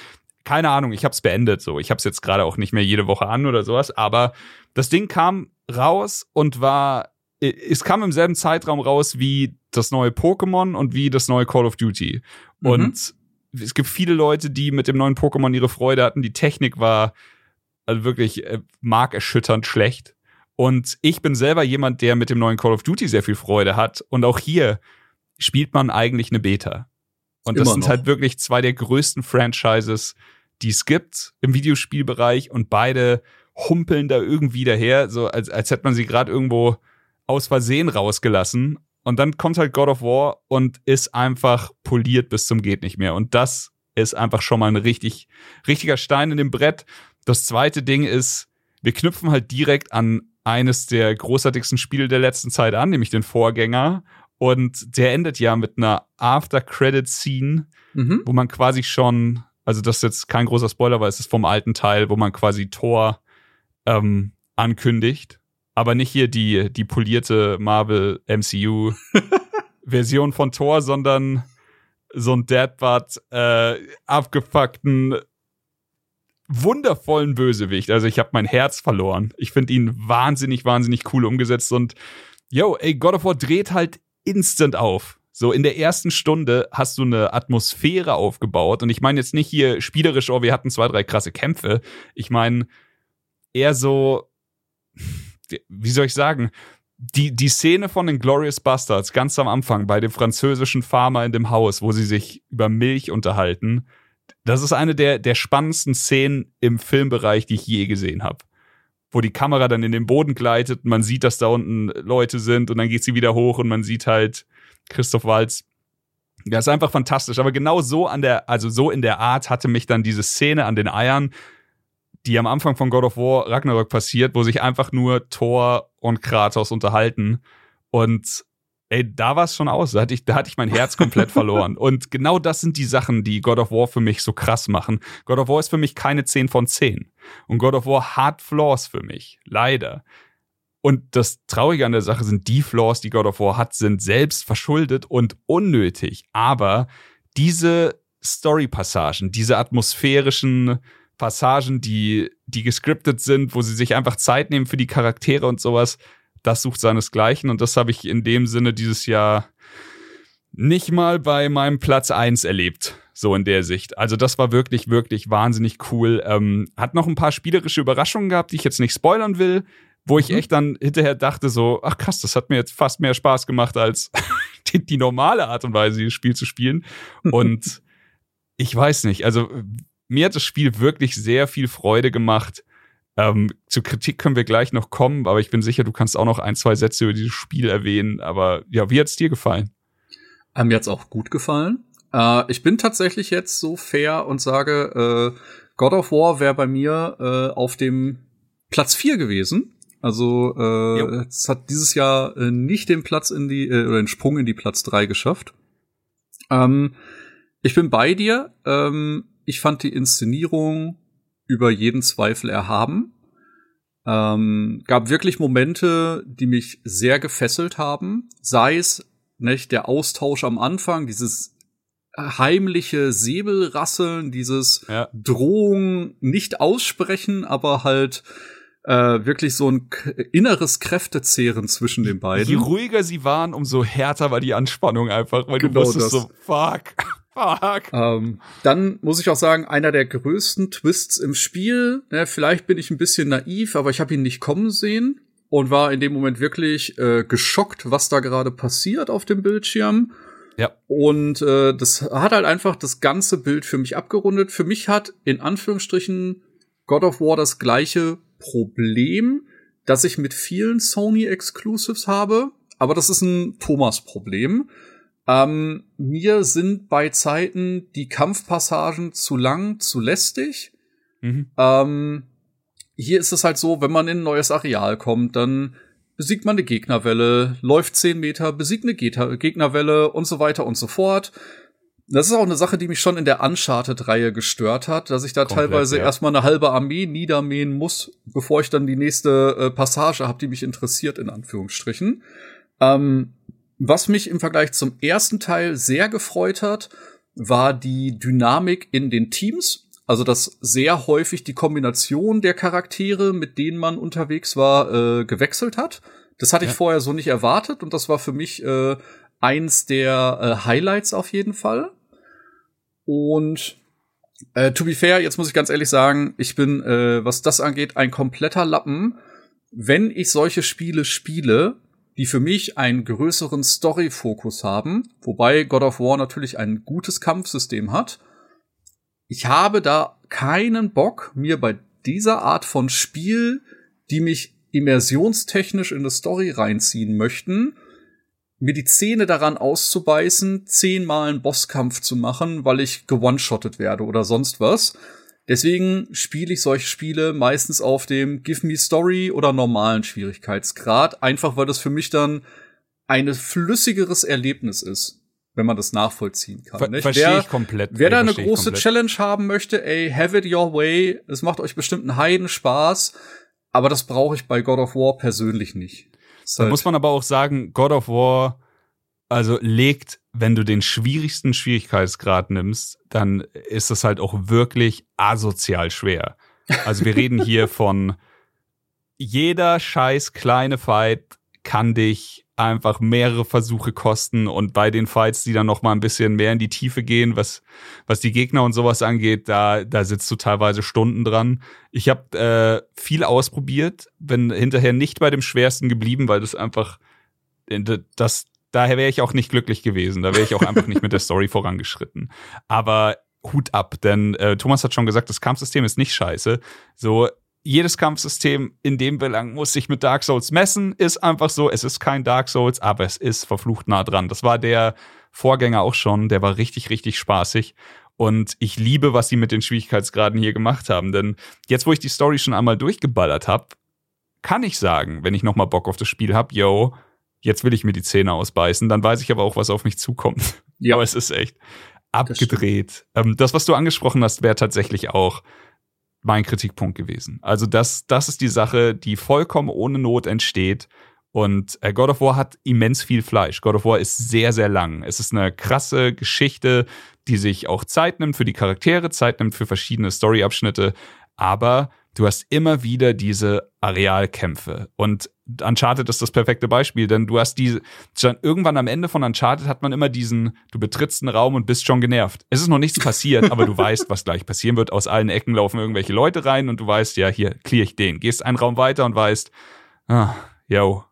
Keine Ahnung, ich habe es beendet so. Ich habe es jetzt gerade auch nicht mehr jede Woche an oder sowas, aber das Ding kam raus und war es kam im selben Zeitraum raus wie das neue Pokémon und wie das neue Call of Duty. Mhm. Und es gibt viele Leute, die mit dem neuen Pokémon ihre Freude hatten. Die Technik war also wirklich äh, markerschütternd schlecht. Und ich bin selber jemand, der mit dem neuen Call of Duty sehr viel Freude hat. Und auch hier spielt man eigentlich eine Beta. Und das Immer sind noch. halt wirklich zwei der größten Franchises, die es gibt im Videospielbereich. Und beide humpeln da irgendwie daher, so als, als hätte man sie gerade irgendwo aus Versehen rausgelassen. Und dann kommt halt God of War und ist einfach poliert bis zum geht nicht mehr. Und das ist einfach schon mal ein richtig, richtiger Stein in dem Brett. Das zweite Ding ist, wir knüpfen halt direkt an eines der großartigsten Spiele der letzten Zeit an, nämlich den Vorgänger. Und der endet ja mit einer After-Credit-Scene, Mhm. wo man quasi schon, also das ist jetzt kein großer Spoiler, weil es ist vom alten Teil, wo man quasi Thor ähm, ankündigt, aber nicht hier die, die polierte Marvel MCU Version von Thor, sondern so ein Deadbutt, äh, abgefuckten, wundervollen Bösewicht. Also ich habe mein Herz verloren. Ich finde ihn wahnsinnig, wahnsinnig cool umgesetzt und yo, ey, God of War dreht halt instant auf. So in der ersten Stunde hast du eine Atmosphäre aufgebaut und ich meine jetzt nicht hier spielerisch, oh, wir hatten zwei, drei krasse Kämpfe. Ich meine eher so, wie soll ich sagen, die, die Szene von den Glorious Bastards ganz am Anfang bei dem französischen Farmer in dem Haus, wo sie sich über Milch unterhalten, das ist eine der, der spannendsten Szenen im Filmbereich, die ich je gesehen habe. Wo die Kamera dann in den Boden gleitet man sieht, dass da unten Leute sind und dann geht sie wieder hoch und man sieht halt Christoph Waltz. Das ist einfach fantastisch. Aber genau so an der, also so in der Art hatte mich dann diese Szene an den Eiern, die am Anfang von God of War Ragnarök passiert, wo sich einfach nur Thor und Kratos unterhalten. Und ey, da war es schon aus. Da hatte, ich, da hatte ich mein Herz komplett verloren. Und genau das sind die Sachen, die God of War für mich so krass machen. God of War ist für mich keine 10 von 10. Und God of War hat Flaws für mich. Leider. Und das Traurige an der Sache sind, die Flaws, die God of War hat, sind selbst verschuldet und unnötig. Aber diese Story-Passagen, diese atmosphärischen Passagen, die, die gescriptet sind, wo sie sich einfach Zeit nehmen für die Charaktere und sowas, das sucht seinesgleichen. Und das habe ich in dem Sinne dieses Jahr nicht mal bei meinem Platz eins erlebt. So in der Sicht. Also das war wirklich, wirklich wahnsinnig cool. Ähm, hat noch ein paar spielerische Überraschungen gehabt, die ich jetzt nicht spoilern will, wo ich Mhm. echt dann hinterher dachte so, ach krass, das hat mir jetzt fast mehr Spaß gemacht als die, die normale Art und Weise, dieses Spiel zu spielen. Und ich weiß nicht, also mir hat das Spiel wirklich sehr viel Freude gemacht. Ähm, zur Kritik können wir gleich noch kommen, aber ich bin sicher, du kannst auch noch ein, zwei Sätze über dieses Spiel erwähnen. Aber ja, wie hat's dir gefallen? Äh, Mir hat's auch gut gefallen. Äh, ich bin tatsächlich jetzt so fair und sage, äh, God of War wäre bei mir äh, auf dem Platz 4 gewesen. Also äh, es hat dieses Jahr äh, nicht den Platz in die äh, oder den Sprung in die Platz 3 geschafft. Ähm, ich bin bei dir. Ähm, ich fand die Inszenierung über jeden Zweifel erhaben. Ähm, gab wirklich Momente, die mich sehr gefesselt haben. Sei es nicht der Austausch am Anfang, dieses heimliche Säbelrasseln, dieses Ja. Drohung nicht aussprechen, aber halt äh, wirklich so ein inneres Kräftezehren zwischen den Je beiden. ruhiger sie waren, umso härter war die Anspannung einfach, weil Genau du wusstest das. so, fuck, fuck. Ähm, dann muss ich auch sagen, einer der größten Twists im Spiel. Ne, vielleicht bin ich ein bisschen naiv, aber ich habe ihn nicht kommen sehen und war in dem Moment wirklich äh, geschockt, was da gerade passiert auf dem Bildschirm. Ja. Und äh, das hat halt einfach das ganze Bild für mich abgerundet. Für mich hat in Anführungsstrichen God of War das gleiche Problem, das ich mit vielen Sony Exclusives habe. Aber das ist ein Thomas-Problem. Ähm, mir sind bei Zeiten die Kampfpassagen zu lang, zu lästig. Mhm. Ähm, hier ist es halt so, wenn man in ein neues Areal kommt, dann besiegt man eine Gegnerwelle, läuft 10 Meter, besiegt eine Gegner- Gegnerwelle und so weiter und so fort. Das ist auch eine Sache, die mich schon in der Uncharted-Reihe gestört hat, dass ich da Komplett, teilweise ja. erstmal eine halbe Armee niedermähen muss, bevor ich dann die nächste äh, Passage habe, die mich interessiert, in Anführungsstrichen. Ähm, was mich im Vergleich zum ersten Teil sehr gefreut hat, war die Dynamik in den Teams. Also, dass sehr häufig die Kombination der Charaktere, mit denen man unterwegs war, äh, gewechselt hat. Das hatte Ja. ich vorher so nicht erwartet und das war für mich äh, eins der äh, Highlights auf jeden Fall. Und äh, to be fair, jetzt muss ich ganz ehrlich sagen, ich bin, äh, was das angeht, ein kompletter Lappen. Wenn ich solche Spiele spiele, die für mich einen größeren Story-Fokus haben, wobei God of War natürlich ein gutes Kampfsystem hat, ich habe da keinen Bock, mir bei dieser Art von Spiel, die mich immersionstechnisch in eine Story reinziehen möchten, mir die Zähne daran auszubeißen, zehnmal einen Bosskampf zu machen, weil ich gewone-shottet werde oder sonst was. Deswegen spiele ich solche Spiele meistens auf dem Give Me Story oder normalen Schwierigkeitsgrad, einfach weil das für mich dann ein flüssigeres Erlebnis ist, wenn man das nachvollziehen kann. Ver? Verstehe ich komplett. Wer Ey, da eine große. Challenge haben möchte, ey, have it your way. Es macht euch bestimmt einen Heiden Spaß. Aber das brauche ich bei God of War persönlich nicht. Da halt- muss man aber auch sagen, God of War, also legt, wenn du den schwierigsten Schwierigkeitsgrad nimmst, dann ist es halt auch wirklich asozial schwer. Also wir reden hier von jeder scheiß kleine Fight kann dich einfach mehrere Versuche kosten und bei den Fights, die dann noch mal ein bisschen mehr in die Tiefe gehen, was was die Gegner und sowas angeht, da da sitzt du teilweise Stunden dran. Ich habe äh, viel ausprobiert, bin hinterher nicht bei dem schwersten geblieben, weil das einfach das daher wäre ich auch nicht glücklich gewesen. Da wäre ich auch einfach nicht mit der Story vorangeschritten. Aber Hut ab, denn äh, Thomas hat schon gesagt, das Kampfsystem ist nicht scheiße. So jedes Kampfsystem in dem Belang muss sich mit Dark Souls messen, ist einfach so. Es ist kein Dark Souls, aber es ist verflucht nah dran. Das war der Vorgänger auch schon. Der war richtig, richtig spaßig. Und ich liebe, was sie mit den Schwierigkeitsgraden hier gemacht haben. Denn jetzt, wo ich die Story schon einmal durchgeballert habe, kann ich sagen, wenn ich noch mal Bock auf das Spiel hab, yo, jetzt will ich mir die Zähne ausbeißen. Dann weiß ich aber auch, was auf mich zukommt. Ja. aber es ist echt abgedreht. Das, ähm, das was du angesprochen hast, wäre tatsächlich auch mein Kritikpunkt gewesen. Also das, das ist die Sache, die vollkommen ohne Not entsteht. Und äh, God of War hat immens viel Fleisch. God of War ist sehr, sehr lang. Es ist eine krasse Geschichte, die sich auch Zeit nimmt für die Charaktere, Zeit nimmt für verschiedene Storyabschnitte. Aber du hast immer wieder diese Arealkämpfe. Und Uncharted ist das perfekte Beispiel, denn du hast diese, irgendwann am Ende von Uncharted hat man immer diesen, du betrittst einen Raum und bist schon genervt. Es ist noch nichts passiert, aber du weißt, was gleich passieren wird. Aus allen Ecken laufen irgendwelche Leute rein und du weißt, ja, hier, clear ich den. Gehst einen Raum weiter und weißt, ah, yo,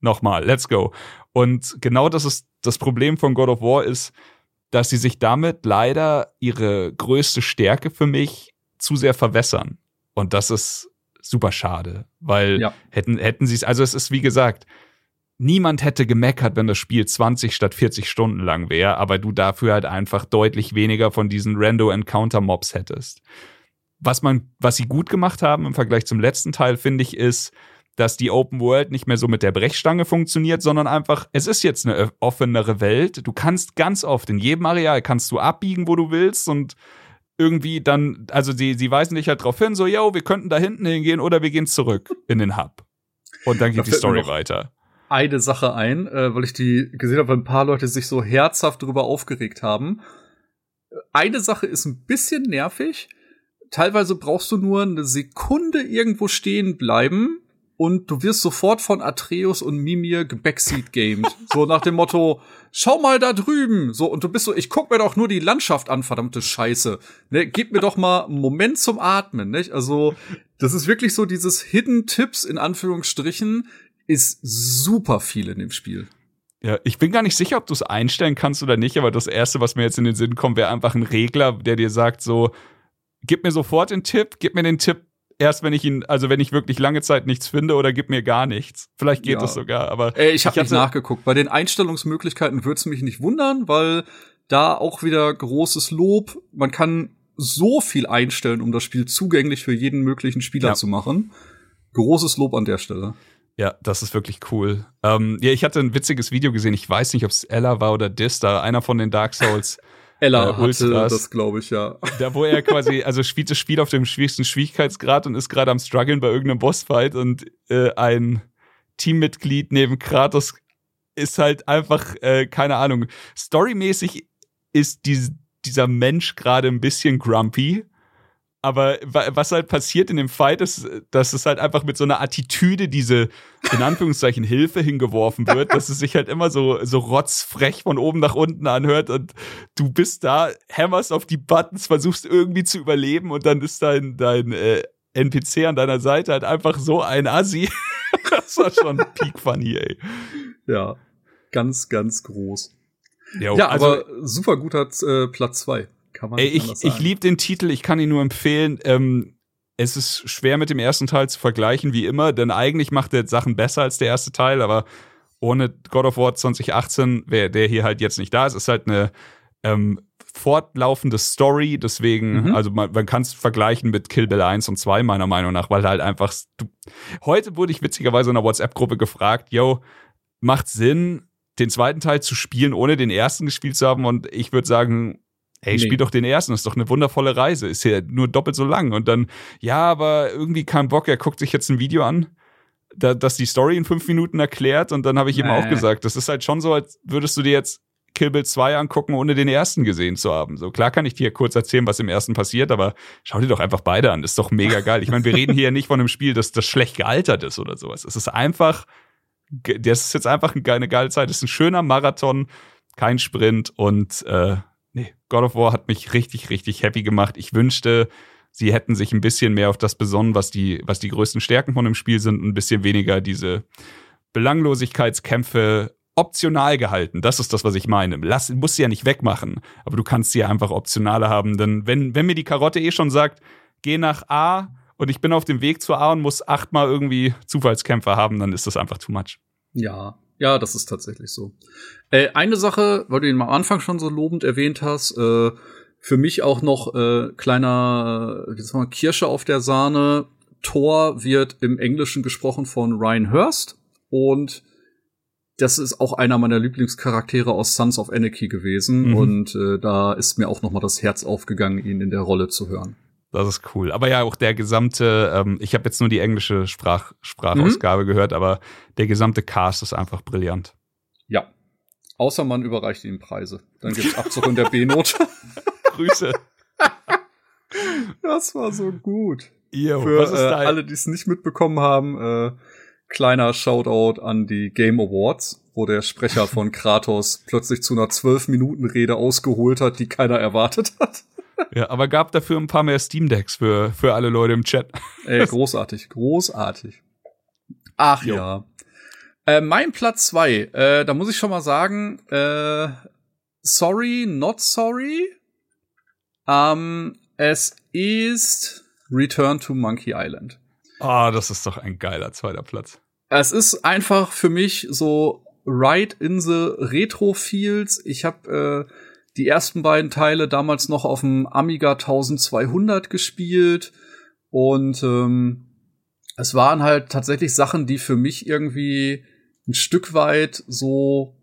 nochmal, let's go. Und genau das ist das Problem von God of War ist, dass sie sich damit leider ihre größte Stärke für mich zu sehr verwässern. Und das ist super schade, weil Ja. hätten, hätten sie es, also es ist wie gesagt, niemand hätte gemeckert, wenn das Spiel 20 statt 40 Stunden lang wäre, aber du dafür halt einfach deutlich weniger von diesen Rando Encounter Mobs hättest. was man, was sie gut gemacht haben im Vergleich zum letzten Teil, finde ich, ist, dass die Open World nicht mehr so mit der Brechstange funktioniert, sondern einfach, es ist jetzt eine offenere Welt. Du kannst ganz oft in jedem Areal kannst du abbiegen, wo du willst und irgendwie dann, also sie, sie weisen dich halt darauf hin, so, yo, wir könnten da hinten hingehen oder wir gehen zurück in den Hub. Und dann geht die Story weiter. Eine Sache ein, äh, weil ich die gesehen habe, weil ein paar Leute sich so herzhaft darüber aufgeregt haben. Eine Sache ist ein bisschen nervig. Teilweise brauchst du nur eine Sekunde irgendwo stehen bleiben, und du wirst sofort von Atreus und Mimir gebackseat gamed. so nach dem Motto, schau mal da drüben. So, und du bist so, ich guck mir doch nur die Landschaft an, verdammte Scheiße. Ne, gib mir doch mal einen Moment zum Atmen, nicht? Also, das ist wirklich so dieses Hidden Tipps in Anführungsstrichen ist super viel in dem Spiel. Ja, ich bin gar nicht sicher, ob du es einstellen kannst oder nicht, aber das erste, was mir jetzt in den Sinn kommt, wäre einfach ein Regler, der dir sagt so, gib mir sofort den Tipp, gib mir den Tipp erst wenn ich ihn, also wenn ich wirklich lange Zeit nichts finde oder gib mir gar nichts. Vielleicht geht ja. das sogar, aber. Ey, ich habe nicht nachgeguckt. Bei den Einstellungsmöglichkeiten würde es mich nicht wundern, weil da auch wieder großes Lob. Man kann so viel einstellen, um das Spiel zugänglich für jeden möglichen Spieler ja. zu machen. Großes Lob an der Stelle. Ja, das ist wirklich cool. Ähm, ja, ich hatte ein witziges Video gesehen. Ich weiß nicht, ob es Ella war oder Dista, einer von den Dark Souls. Ella äh, hatte das, glaube ich, ja. Da, wo er quasi, also spielt das Spiel auf dem schwierigsten Schwierigkeitsgrad und ist gerade am struggeln bei irgendeinem Bossfight und äh, ein Teammitglied neben Kratos ist halt einfach, äh, keine Ahnung, storymäßig ist die, dieser Mensch gerade ein bisschen grumpy aber was halt passiert in dem Fight ist, dass es halt einfach mit so einer Attitüde diese, in Anführungszeichen, Hilfe hingeworfen wird, dass es sich halt immer so, so rotzfrech von oben nach unten anhört und du bist da, hammerst auf die Buttons, versuchst irgendwie zu überleben und dann ist dein, dein äh, NPC an deiner Seite halt einfach so ein Assi. das war schon peak funny, ey. Ja, ganz, ganz groß. Jo, ja, also, aber super guter äh, Platz zwei. Kann man Ey, ich, ich liebe den Titel, ich kann ihn nur empfehlen. Ähm, es ist schwer mit dem ersten Teil zu vergleichen, wie immer, denn eigentlich macht er Sachen besser als der erste Teil, aber ohne God of War 2018 wäre der hier halt jetzt nicht da. Es ist halt eine ähm, fortlaufende Story, deswegen, mhm. also man, man kann es vergleichen mit Kill Bill 1 und 2, meiner Meinung nach, weil halt einfach, du, heute wurde ich witzigerweise in einer WhatsApp-Gruppe gefragt, yo, macht Sinn, den zweiten Teil zu spielen, ohne den ersten gespielt zu haben und ich würde sagen, Ey, nee. spiel doch den ersten, das ist doch eine wundervolle Reise, ist ja nur doppelt so lang. Und dann, ja, aber irgendwie kein Bock, er guckt sich jetzt ein Video an, da, das die Story in fünf Minuten erklärt. Und dann habe ich nee. ihm auch gesagt, das ist halt schon so, als würdest du dir jetzt Kill Bill 2 angucken, ohne den ersten gesehen zu haben. So klar kann ich dir kurz erzählen, was im ersten passiert, aber schau dir doch einfach beide an. Das ist doch mega geil. Ich meine, wir reden hier ja nicht von einem Spiel, das, das schlecht gealtert ist oder sowas. Es ist einfach, das ist jetzt einfach eine geile Zeit. Es ist ein schöner Marathon, kein Sprint und äh, nee, God of War hat mich richtig, richtig happy gemacht. Ich wünschte, sie hätten sich ein bisschen mehr auf das besonnen, was die, was die größten Stärken von dem Spiel sind, ein bisschen weniger diese Belanglosigkeitskämpfe optional gehalten. Das ist das, was ich meine. Lass, musst sie ja nicht wegmachen, aber du kannst sie ja einfach optionaler haben. Denn wenn, wenn mir die Karotte eh schon sagt, geh nach A und ich bin auf dem Weg zu A und muss achtmal irgendwie Zufallskämpfer haben, dann ist das einfach too much. Ja, ja, das ist tatsächlich so. Äh, eine Sache, weil du ihn am Anfang schon so lobend erwähnt hast, äh, für mich auch noch äh, kleiner, wie soll man, Kirsche auf der Sahne. Thor wird im Englischen gesprochen von Ryan Hurst und das ist auch einer meiner Lieblingscharaktere aus Sons of Anarchy gewesen mhm. und äh, da ist mir auch noch mal das Herz aufgegangen, ihn in der Rolle zu hören. Das ist cool. Aber ja, auch der gesamte, ähm, ich habe jetzt nur die englische Sprach, Sprachausgabe mhm. gehört, aber der gesamte Cast ist einfach brillant. Ja. Außer man überreicht ihnen Preise. Dann gibt's Abzug in der B-Note. Grüße. Das war so gut. Yo, Für äh, alle, die es nicht mitbekommen haben, äh, kleiner Shoutout an die Game Awards, wo der Sprecher von Kratos plötzlich zu einer zwölf Minuten Rede ausgeholt hat, die keiner erwartet hat. Ja, aber gab dafür ein paar mehr Steam Decks für, für alle Leute im Chat. Ey, großartig, großartig. Ach jo. ja. Äh, mein Platz zwei, äh, da muss ich schon mal sagen, äh, sorry, not sorry. Ähm, es ist Return to Monkey Island. Ah, oh, das ist doch ein geiler zweiter Platz. Es ist einfach für mich so right in the Retro Feels. Ich habe äh, die ersten beiden Teile damals noch auf dem Amiga 1200 gespielt und ähm, es waren halt tatsächlich Sachen, die für mich irgendwie ein Stück weit so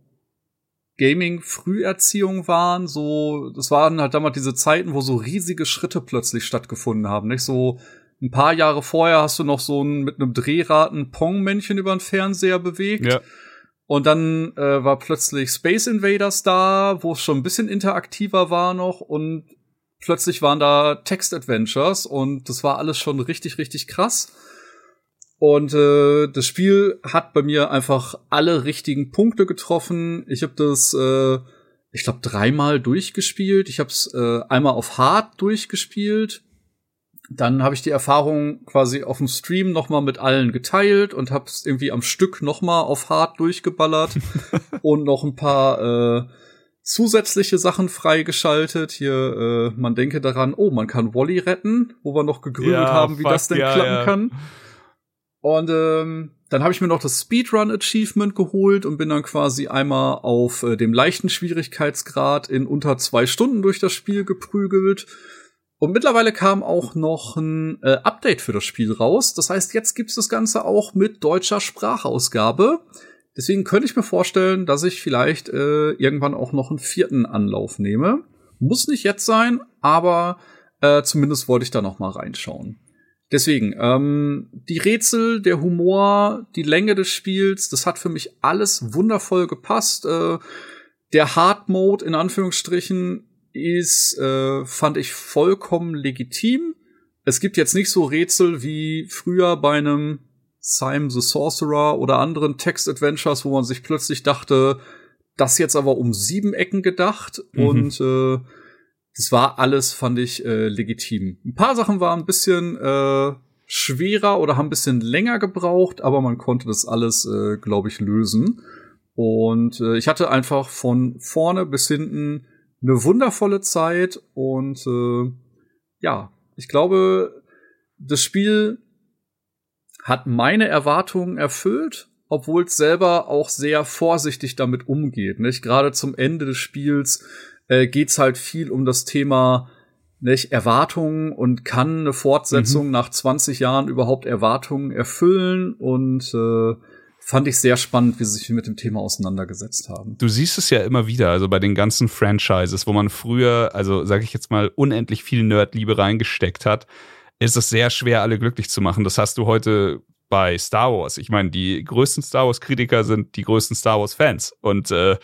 Gaming-Früherziehung waren. So, das waren halt damals diese Zeiten, wo so riesige Schritte plötzlich stattgefunden haben. Nicht so ein paar Jahre vorher hast du noch so ein mit einem Drehrad ein Pong-Männchen über den Fernseher bewegt. Ja. Und dann äh, war plötzlich Space Invaders da, wo es schon ein bisschen interaktiver war noch und plötzlich waren da Text-Adventures und das war alles schon richtig, richtig krass. Und äh, das Spiel hat bei mir einfach alle richtigen Punkte getroffen. Ich habe das, äh, ich glaube, dreimal durchgespielt. Ich habe es äh, einmal auf Hard durchgespielt. Dann habe ich die Erfahrung quasi auf dem Stream noch mal mit allen geteilt und habe es irgendwie am Stück noch mal auf Hard durchgeballert und noch ein paar äh, zusätzliche Sachen freigeschaltet. Hier, äh, man denke daran, oh, man kann Wally retten, wo wir noch gegrübelt ja, haben, wie fuck, das denn ja, klappen ja. kann. Und ähm, dann habe ich mir noch das Speedrun Achievement geholt und bin dann quasi einmal auf äh, dem leichten Schwierigkeitsgrad in unter zwei Stunden durch das Spiel geprügelt. Und mittlerweile kam auch noch ein äh, Update für das Spiel raus. Das heißt, jetzt gibt's das Ganze auch mit deutscher Sprachausgabe. Deswegen könnte ich mir vorstellen, dass ich vielleicht äh, irgendwann auch noch einen vierten Anlauf nehme. Muss nicht jetzt sein, aber äh, zumindest wollte ich da noch mal reinschauen. Deswegen, ähm, die Rätsel, der Humor, die Länge des Spiels, das hat für mich alles wundervoll gepasst. Äh, der Hard Mode in Anführungsstrichen ist, äh, fand ich vollkommen legitim. Es gibt jetzt nicht so Rätsel wie früher bei einem Simon the Sorcerer oder anderen Text-Adventures, wo man sich plötzlich dachte, das jetzt aber um sieben Ecken gedacht mhm. und äh, das war alles, fand ich, äh, legitim. Ein paar Sachen waren ein bisschen äh, schwerer oder haben ein bisschen länger gebraucht, aber man konnte das alles, äh, glaube ich, lösen. Und äh, ich hatte einfach von vorne bis hinten eine wundervolle Zeit und äh, ja, ich glaube, das Spiel hat meine Erwartungen erfüllt, obwohl es selber auch sehr vorsichtig damit umgeht. Nicht gerade zum Ende des Spiels äh, geht's halt viel um das Thema nicht, Erwartungen und kann eine Fortsetzung mhm. nach 20 Jahren überhaupt Erwartungen erfüllen und äh, fand ich sehr spannend, wie sie sich mit dem Thema auseinandergesetzt haben. Du siehst es ja immer wieder, also bei den ganzen Franchises, wo man früher, also sage ich jetzt mal, unendlich viel Nerdliebe reingesteckt hat, ist es sehr schwer, alle glücklich zu machen. Das hast du heute bei Star Wars. Ich meine, die größten Star Wars-Kritiker sind die größten Star Wars-Fans. Und äh,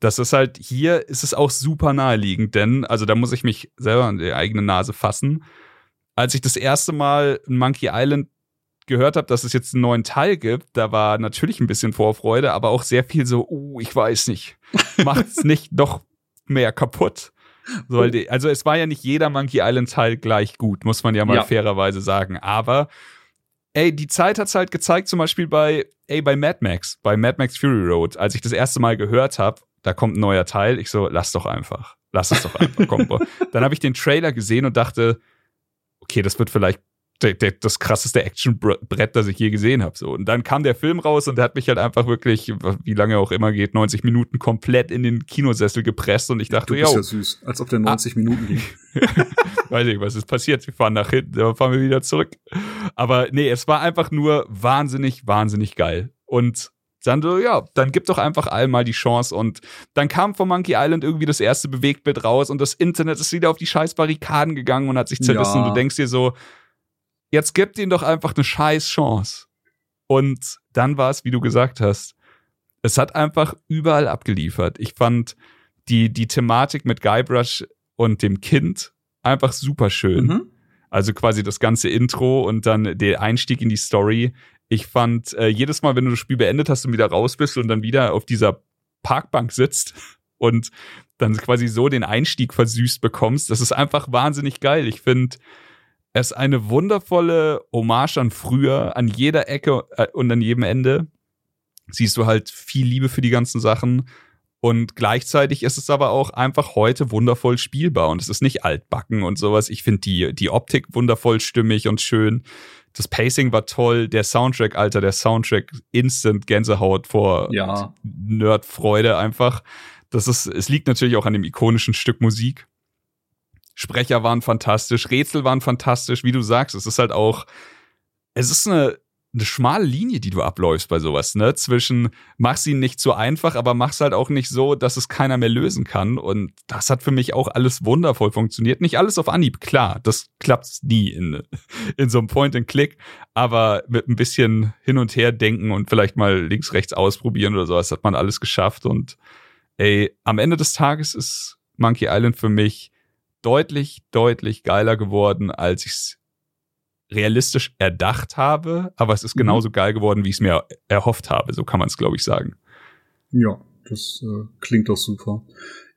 das ist halt, hier ist es auch super naheliegend, denn, also da muss ich mich selber an die eigene Nase fassen. Als ich das erste Mal Monkey Island gehört habe, dass es jetzt einen neuen Teil gibt, da war natürlich ein bisschen Vorfreude, aber auch sehr viel so, uh, ich weiß nicht, macht's nicht noch mehr kaputt. So, also es war ja nicht jeder Monkey Island Teil gleich gut, muss man ja mal ja. fairerweise sagen. Aber ey, die Zeit hat's halt gezeigt, zum Beispiel bei, ey, bei Mad Max, bei Mad Max Fury Road, als ich das erste Mal gehört habe da kommt ein neuer Teil. Ich so, lass doch einfach. Lass es doch einfach. Komm, Dann habe ich den Trailer gesehen und dachte, okay, das wird vielleicht das krasseste Actionbrett, das ich je gesehen habe. So. Und dann kam der Film raus und der hat mich halt einfach wirklich, wie lange auch immer geht, 90 Minuten komplett in den Kinosessel gepresst und ich dachte, ja. Du bist ja süß, als ob der 90 ah. Minuten ging. Weiß ich, was ist passiert? Wir fahren nach hinten, dann fahren wir wieder zurück. Aber nee, es war einfach nur wahnsinnig, wahnsinnig geil. Und dann so, ja, dann gib doch einfach allen mal die Chance. Und dann kam von Monkey Island irgendwie das erste Bewegtbild raus und das Internet ist wieder auf die scheiß Barrikaden gegangen und hat sich zerrissen. Ja. Und du denkst dir so, jetzt gib ihm doch einfach eine scheiß Chance. Und dann war es, wie du gesagt hast, es hat einfach überall abgeliefert. Ich fand die, die Thematik mit Guybrush und dem Kind einfach super schön. Mhm. Also quasi das ganze Intro und dann der Einstieg in die Story ich fand, äh, jedes Mal, wenn du das Spiel beendet hast und wieder raus bist und dann wieder auf dieser Parkbank sitzt und dann quasi so den Einstieg versüßt bekommst, das ist einfach wahnsinnig geil. Ich finde es eine wundervolle Hommage an früher, an jeder Ecke äh, und an jedem Ende. Siehst du halt viel Liebe für die ganzen Sachen. Und gleichzeitig ist es aber auch einfach heute wundervoll spielbar und es ist nicht altbacken und sowas. Ich finde die, die Optik wundervoll stimmig und schön. Das Pacing war toll, der Soundtrack, Alter, der Soundtrack instant Gänsehaut vor ja. Nerdfreude einfach. Das ist, es liegt natürlich auch an dem ikonischen Stück Musik. Sprecher waren fantastisch, Rätsel waren fantastisch, wie du sagst. Es ist halt auch, es ist eine, eine schmale Linie, die du abläufst bei sowas, ne? Zwischen mach's ihn nicht zu einfach, aber mach's halt auch nicht so, dass es keiner mehr lösen kann. Und das hat für mich auch alles wundervoll funktioniert. Nicht alles auf Anhieb, klar, das klappt nie in, in so einem Point-and-Click, aber mit ein bisschen hin und her denken und vielleicht mal links, rechts ausprobieren oder sowas hat man alles geschafft. Und ey, am Ende des Tages ist Monkey Island für mich deutlich, deutlich geiler geworden, als ich es realistisch erdacht habe, aber es ist mhm. genauso geil geworden, wie ich es mir erhofft habe. So kann man es, glaube ich, sagen. Ja, das äh, klingt doch super.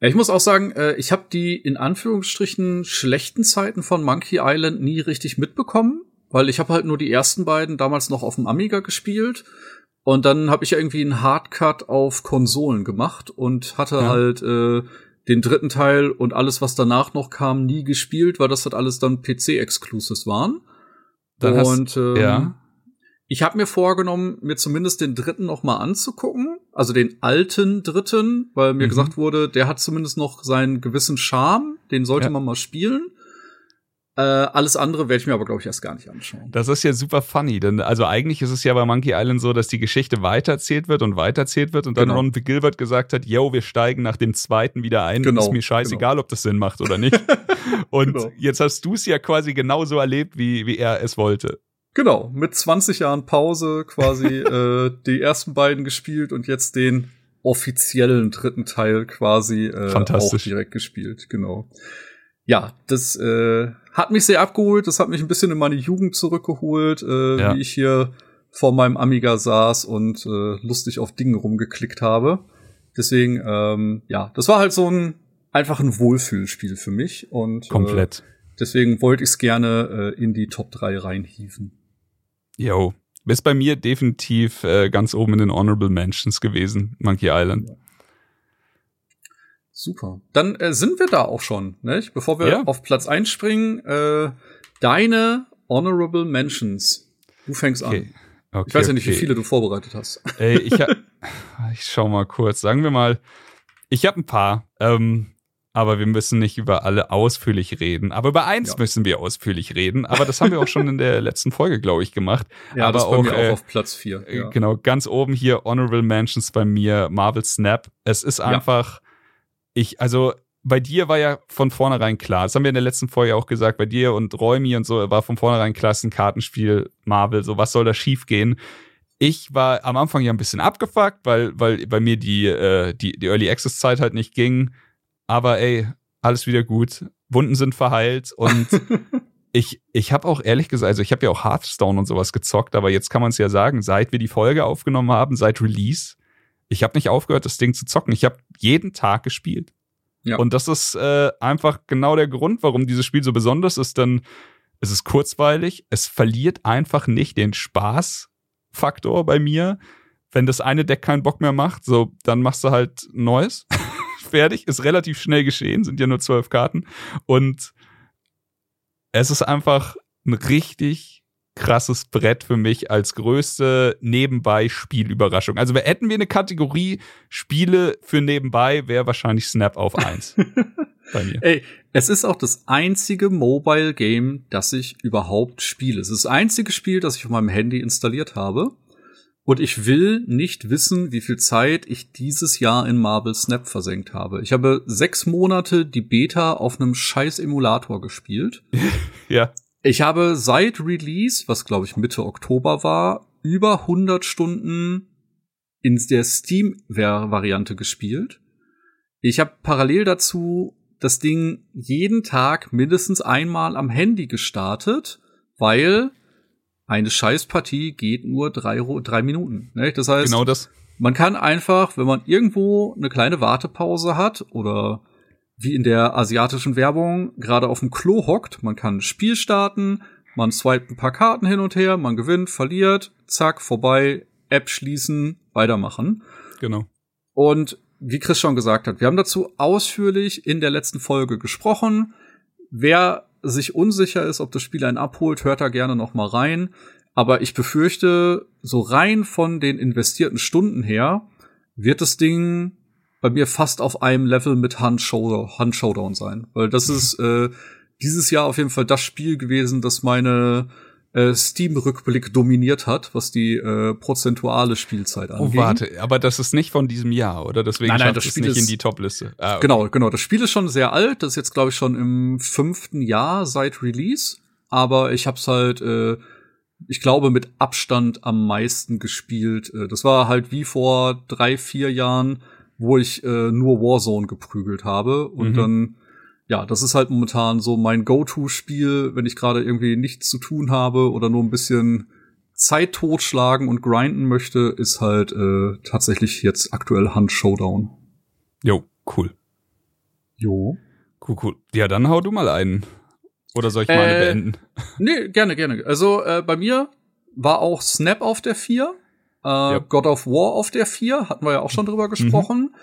Ja, ich muss auch sagen, äh, ich habe die in Anführungsstrichen schlechten Zeiten von Monkey Island nie richtig mitbekommen, weil ich habe halt nur die ersten beiden damals noch auf dem Amiga gespielt und dann habe ich irgendwie einen Hardcut auf Konsolen gemacht und hatte ja. halt äh, den dritten Teil und alles, was danach noch kam, nie gespielt, weil das halt alles dann PC-Exclusives waren. Dann und hast, ähm, ja. ich habe mir vorgenommen, mir zumindest den dritten noch mal anzugucken, also den alten dritten, weil mir mhm. gesagt wurde, der hat zumindest noch seinen gewissen Charme, den sollte ja. man mal spielen. Äh, alles andere werde ich mir aber, glaube ich, erst gar nicht anschauen. Das ist ja super funny, denn also eigentlich ist es ja bei Monkey Island so, dass die Geschichte weitererzählt wird und weitererzählt wird und dann genau. Ron Gilbert gesagt hat, yo, wir steigen nach dem zweiten wieder ein. Genau. Ist mir scheißegal, genau. ob das Sinn macht oder nicht. und genau. jetzt hast du es ja quasi genauso erlebt, wie, wie er es wollte. Genau, mit 20 Jahren Pause quasi äh, die ersten beiden gespielt und jetzt den offiziellen dritten Teil quasi äh, auch direkt gespielt, genau ja, das äh, hat mich sehr abgeholt. Das hat mich ein bisschen in meine Jugend zurückgeholt, äh, ja. wie ich hier vor meinem Amiga saß und äh, lustig auf Dinge rumgeklickt habe. Deswegen, ähm, ja, das war halt so ein einfach ein Wohlfühlspiel für mich und komplett. Äh, deswegen wollte ich es gerne äh, in die Top 3 reinhieven. Jo, bist bei mir definitiv äh, ganz oben in den Honorable Mentions gewesen, Monkey Island. Ja. Super. Dann äh, sind wir da auch schon, nicht? Bevor wir ja. auf Platz einspringen, äh, deine Honorable Mentions. Du fängst okay. an. Okay, ich weiß ja nicht, okay. wie viele du vorbereitet hast. Ey, ich, ich schau mal kurz. Sagen wir mal, ich habe ein paar, ähm, aber wir müssen nicht über alle ausführlich reden. Aber über eins ja. müssen wir ausführlich reden. Aber das haben wir auch schon in der letzten Folge, glaube ich, gemacht. Ja, aber das auch, mir auch äh, auf Platz vier. Ja. Genau, ganz oben hier Honorable Mentions bei mir, Marvel Snap. Es ist einfach ich, also bei dir war ja von vornherein klar, das haben wir in der letzten Folge auch gesagt, bei dir und Räumi und so war von vornherein klar, es ist ein Kartenspiel Marvel, so was soll da schief gehen? Ich war am Anfang ja ein bisschen abgefuckt, weil, weil bei mir die, äh, die, die Early Access Zeit halt nicht ging. Aber ey, alles wieder gut. Wunden sind verheilt und ich, ich habe auch ehrlich gesagt, also ich habe ja auch Hearthstone und sowas gezockt, aber jetzt kann man es ja sagen, seit wir die Folge aufgenommen haben, seit Release, ich habe nicht aufgehört, das Ding zu zocken. Ich habe jeden Tag gespielt. Ja. Und das ist äh, einfach genau der Grund, warum dieses Spiel so besonders ist, denn es ist kurzweilig, es verliert einfach nicht den Spaßfaktor bei mir. Wenn das eine Deck keinen Bock mehr macht, so, dann machst du halt neues. Fertig, ist relativ schnell geschehen, sind ja nur zwölf Karten. Und es ist einfach ein richtig krasses Brett für mich als größte Nebenbei-Spielüberraschung. Also hätten wir eine Kategorie Spiele für nebenbei, wäre wahrscheinlich Snap auf eins. bei mir. Ey, es ist auch das einzige Mobile Game, das ich überhaupt spiele. Es ist das einzige Spiel, das ich auf meinem Handy installiert habe. Und ich will nicht wissen, wie viel Zeit ich dieses Jahr in Marvel Snap versenkt habe. Ich habe sechs Monate die Beta auf einem scheiß Emulator gespielt. ja. Ich habe seit Release, was glaube ich Mitte Oktober war, über 100 Stunden in der Steam-Variante gespielt. Ich habe parallel dazu das Ding jeden Tag mindestens einmal am Handy gestartet, weil eine Scheißpartie geht nur drei, drei Minuten. Ne? Das heißt, genau das. man kann einfach, wenn man irgendwo eine kleine Wartepause hat oder wie in der asiatischen Werbung gerade auf dem Klo hockt. Man kann ein Spiel starten, man swipet ein paar Karten hin und her, man gewinnt, verliert, zack, vorbei, App schließen, weitermachen. Genau. Und wie Chris schon gesagt hat, wir haben dazu ausführlich in der letzten Folge gesprochen. Wer sich unsicher ist, ob das Spiel einen abholt, hört da gerne noch mal rein. Aber ich befürchte, so rein von den investierten Stunden her, wird das Ding bei mir fast auf einem Level mit Hand, Shoulder, Hand Showdown sein. Weil das ist äh, dieses Jahr auf jeden Fall das Spiel gewesen, das meine äh, Steam-Rückblick dominiert hat, was die äh, prozentuale Spielzeit angeht. Oh, warte, aber das ist nicht von diesem Jahr, oder? Deswegen Nein, nein, das es Spiel nicht ist- in die Top-Liste. Ah, okay. Genau, genau. Das Spiel ist schon sehr alt. Das ist jetzt, glaube ich, schon im fünften Jahr seit Release. Aber ich hab's halt, äh, ich glaube, mit Abstand am meisten gespielt. Äh, das war halt wie vor drei, vier Jahren, wo ich äh, nur Warzone geprügelt habe. Und Mhm. dann, ja, das ist halt momentan so mein Go-To-Spiel, wenn ich gerade irgendwie nichts zu tun habe oder nur ein bisschen Zeit totschlagen und grinden möchte, ist halt äh, tatsächlich jetzt aktuell Hand Showdown. Jo, cool. Jo. Cool, cool. Ja, dann hau du mal einen. Oder soll ich meine Äh, beenden? Nee, gerne, gerne. Also äh, bei mir war auch Snap auf der 4, äh, Ja. God of War auf der 4, hatten wir ja auch schon drüber gesprochen.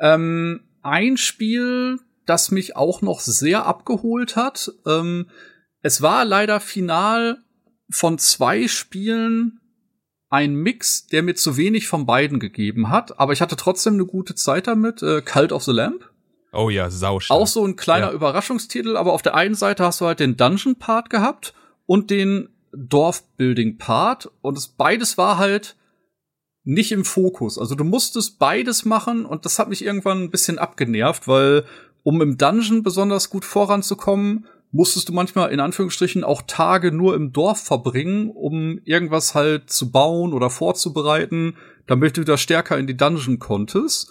Ähm, ein Spiel, das mich auch noch sehr abgeholt hat. Ähm, es war leider final von zwei Spielen ein Mix, der mir zu wenig von beiden gegeben hat, aber ich hatte trotzdem eine gute Zeit damit. Äh, Cult of the Lamp. Oh ja, saustark. Auch so ein kleiner Ja. Überraschungstitel, aber auf der einen Seite hast du halt den Dungeon-Part gehabt und den Dorf-Building-Part und es beides war halt nicht im Fokus. Also du musstest beides machen und das hat mich irgendwann ein bisschen abgenervt, weil um im Dungeon besonders gut voranzukommen, musstest du manchmal in Anführungsstrichen auch Tage nur im Dorf verbringen, um irgendwas halt zu bauen oder vorzubereiten, damit du wieder stärker in die Dungeon konntest.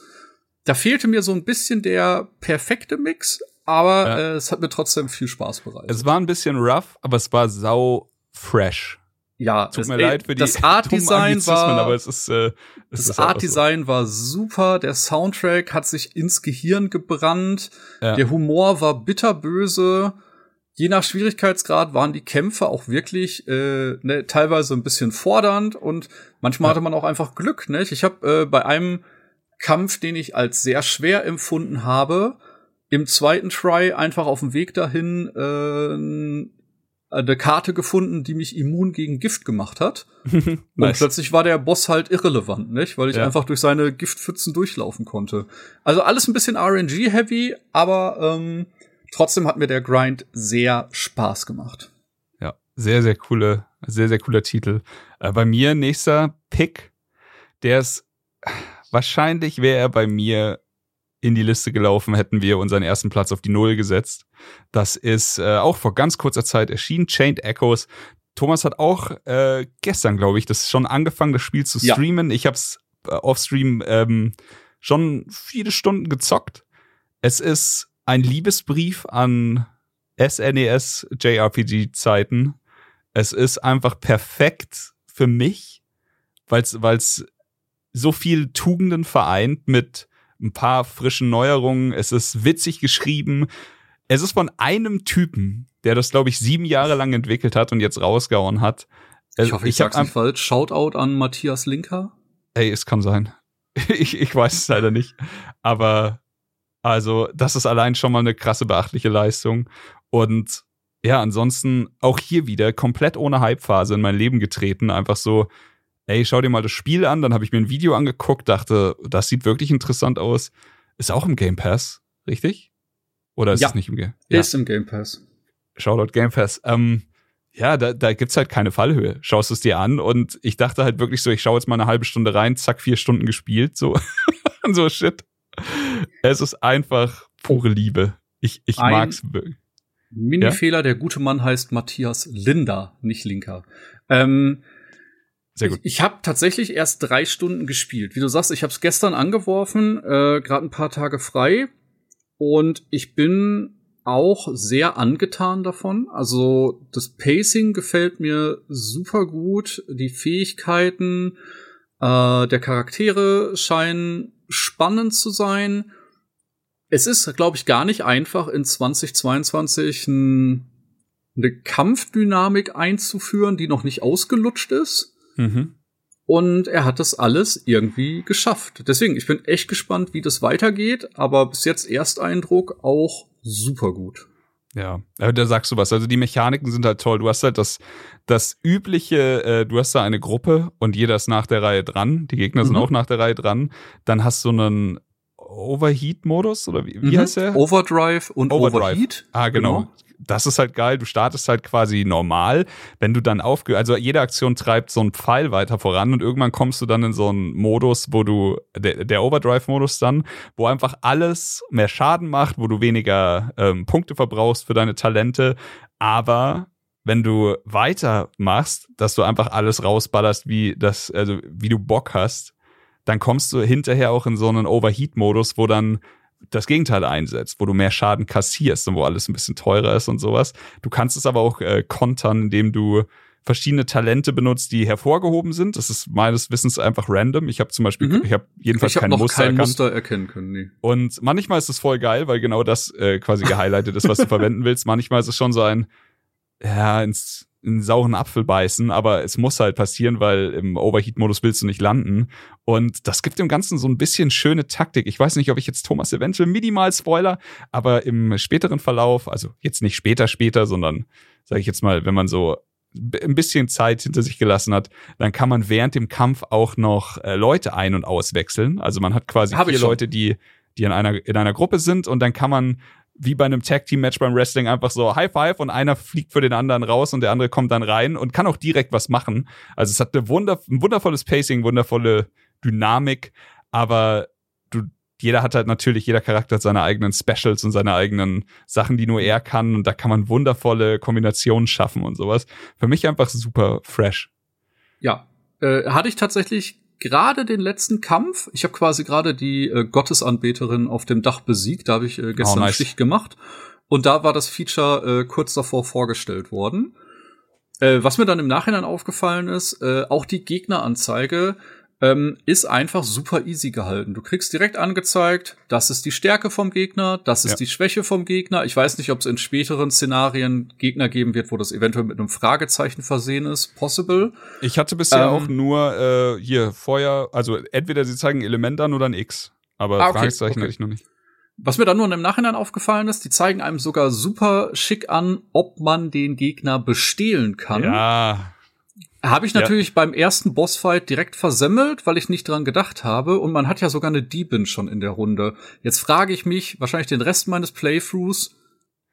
Da fehlte mir so ein bisschen der perfekte Mix, aber Ja. äh, es hat mir trotzdem viel Spaß bereitet. Es war ein bisschen rough, aber es war sau fresh. Ja, Tut es- mir leid für die das Art-Design Anglizismen, war aber es ist äh, es Das ist einfach Art-Design war super, der Soundtrack hat sich ins Gehirn gebrannt, Ja. der Humor war bitterböse. Je nach Schwierigkeitsgrad waren die Kämpfe auch wirklich äh, ne, teilweise ein bisschen fordernd und manchmal Ja. hatte man auch einfach Glück. Ne? Ich habe äh, bei einem Kampf, den ich als sehr schwer empfunden habe, im zweiten Try einfach auf dem Weg dahin äh, eine Karte gefunden, die mich immun gegen Gift gemacht hat. so. Und nice. plötzlich war der Boss halt irrelevant, nicht? Weil ich Ja. einfach durch seine Giftpfützen durchlaufen konnte. Also alles ein bisschen RNG-heavy, aber ähm, trotzdem hat mir der Grind sehr Spaß gemacht. Ja, sehr, sehr coole, sehr, sehr cooler Titel. Äh, bei mir nächster Pick, der ist wahrscheinlich wäre er bei mir in die Liste gelaufen, hätten wir unseren ersten Platz auf die Null gesetzt. Das ist äh, auch vor ganz kurzer Zeit erschienen, Chained Echoes. Thomas hat auch äh, gestern, glaube ich, das schon angefangen, das Spiel zu Ja. streamen. Ich habe es äh, off-stream ähm, schon viele Stunden gezockt. Es ist ein Liebesbrief an SNES JRPG-Zeiten. Es ist einfach perfekt für mich, weil es so viel Tugenden vereint mit ein paar frischen Neuerungen. Es ist witzig geschrieben. Es ist von einem Typen, der das, glaube ich, sieben Jahre lang entwickelt hat und jetzt rausgehauen hat. Ich hoffe, ich, ich sag's nicht falsch. Shoutout an Matthias Linker. Ey, es kann sein. ich, ich weiß es leider nicht. Aber also, das ist allein schon mal eine krasse, beachtliche Leistung. Und ja, ansonsten auch hier wieder komplett ohne Hypephase in mein Leben getreten. Einfach so, ey, schau dir mal das Spiel an. Dann habe ich mir ein Video angeguckt, dachte, das sieht wirklich interessant aus. Ist auch im Game Pass, richtig? Oder ist Ja. es nicht im Game? Ist im Game Pass. Shoutout Game Pass. Ähm, ja, da, da gibt's halt keine Fallhöhe. Schaust es dir an und ich dachte halt wirklich so, ich schaue jetzt mal eine halbe Stunde rein, zack, vier Stunden gespielt, so. Und so shit. Es ist einfach pure Liebe. Ich, ich Ein- mag's wirklich. Mini-Fehler, der gute Mann heißt Matthias Linder, nicht Linker. Ähm, Sehr gut. Ich, ich habe tatsächlich erst drei Stunden gespielt. Wie du sagst, ich habe es gestern angeworfen, äh, gerade ein paar Tage frei. Und ich bin auch sehr angetan davon. Also das Pacing gefällt mir super gut. Die Fähigkeiten äh, der Charaktere scheinen spannend zu sein. Es ist, glaube ich, gar nicht einfach in 2022 ein, eine Kampfdynamik einzuführen, die noch nicht ausgelutscht ist. Mhm. Und er hat das alles irgendwie geschafft. Deswegen, ich bin echt gespannt, wie das weitergeht, aber bis jetzt Ersteindruck auch super gut. Ja, aber da sagst du was. Also die Mechaniken sind halt toll. Du hast halt das, das übliche, äh, du hast da eine Gruppe und jeder ist nach der Reihe dran. Die Gegner sind Mhm. auch nach der Reihe dran. Dann hast du einen Overheat-Modus oder wie, wie Mhm. heißt der? Overdrive und Overdrive. Overheat. Ah, genau. Das ist halt geil. Du startest halt quasi normal. Wenn du dann aufge, also jede Aktion treibt so einen Pfeil weiter voran und irgendwann kommst du dann in so einen Modus, wo du, der, der Overdrive-Modus dann, wo einfach alles mehr Schaden macht, wo du weniger ähm, Punkte verbrauchst für deine Talente. Aber wenn du weitermachst, dass du einfach alles rausballerst, wie das, also wie du Bock hast, dann kommst du hinterher auch in so einen Overheat-Modus, wo dann das Gegenteil einsetzt, wo du mehr Schaden kassierst und wo alles ein bisschen teurer ist und sowas. Du kannst es aber auch äh, kontern, indem du verschiedene Talente benutzt, die hervorgehoben sind. Das ist meines Wissens einfach random. Ich habe zum Beispiel, Mhm. ich habe jedenfalls Ich habe kein Muster kein. Muster erkennen können. Nee. Und manchmal ist es voll geil, weil genau das äh, quasi gehighlightet ist, was du verwenden willst. Manchmal ist es schon so ein, ja, ins, in einen sauren Apfel beißen, aber es muss halt passieren, weil im Overheat-Modus willst du nicht landen. Und das gibt dem Ganzen so ein bisschen schöne Taktik. Ich weiß nicht, ob ich jetzt Thomas eventuell minimal Spoiler, aber im späteren Verlauf, also jetzt nicht später, später, sondern sage ich jetzt mal, wenn man so ein bisschen Zeit hinter sich gelassen hat, dann kann man während dem Kampf auch noch äh, Leute ein- und auswechseln. Also man hat quasi Hab vier. Leute, die, die in einer, in einer Gruppe sind und dann kann man wie bei einem Tag-Team-Match beim Wrestling einfach so High Five und einer fliegt für den anderen raus und der andere kommt dann rein und kann auch direkt was machen. Also es hat eine wunder ein wundervolles Pacing, wundervolle Dynamik, aber du, jeder hat halt natürlich, jeder Charakter hat seine eigenen Specials und seine eigenen Sachen, die nur er kann und da kann man wundervolle Kombinationen schaffen und sowas. Für mich einfach super fresh. Ja, äh, hatte ich tatsächlich gerade den letzten Kampf. Ich habe quasi gerade die äh, Gottesanbeterin auf dem Dach besiegt. Da habe ich äh, gestern Oh, nice. Schicht gemacht. Und da war das Feature äh, kurz davor vorgestellt worden. Äh, was mir dann im Nachhinein aufgefallen ist, äh, auch die Gegneranzeige ähm, ist einfach super easy gehalten. Du kriegst direkt angezeigt, das ist die Stärke vom Gegner, das ist Ja. die Schwäche vom Gegner. Ich weiß nicht, ob es in späteren Szenarien Gegner geben wird, wo das eventuell mit einem Fragezeichen versehen ist. Possible. Ich hatte bisher Ähm, auch nur äh, hier Feuer, also entweder sie zeigen Element an oder ein X, aber Ah, okay, Fragezeichen okay. hatte ich noch nicht. Was mir dann nur im Nachhinein aufgefallen ist, die zeigen einem sogar super schick an, ob man den Gegner bestehlen kann. Ja, Habe ich Ja. natürlich beim ersten Bossfight direkt versemmelt, weil ich nicht dran gedacht habe. Und man hat ja sogar eine Diebin schon in der Runde. Jetzt frage ich mich, wahrscheinlich den Rest meines Playthroughs,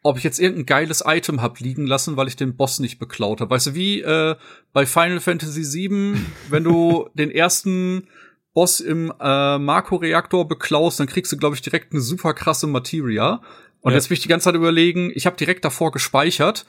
ob ich jetzt irgendein geiles Item hab liegen lassen, weil ich den Boss nicht beklaut habe. Weißt du, wie äh, bei Final Fantasy VII, wenn du den ersten Boss im äh, Marco-Reaktor beklaust, dann kriegst du, glaube ich, direkt eine super krasse Materia. Und Ja. jetzt will ich die ganze Zeit überlegen, ich habe direkt davor gespeichert.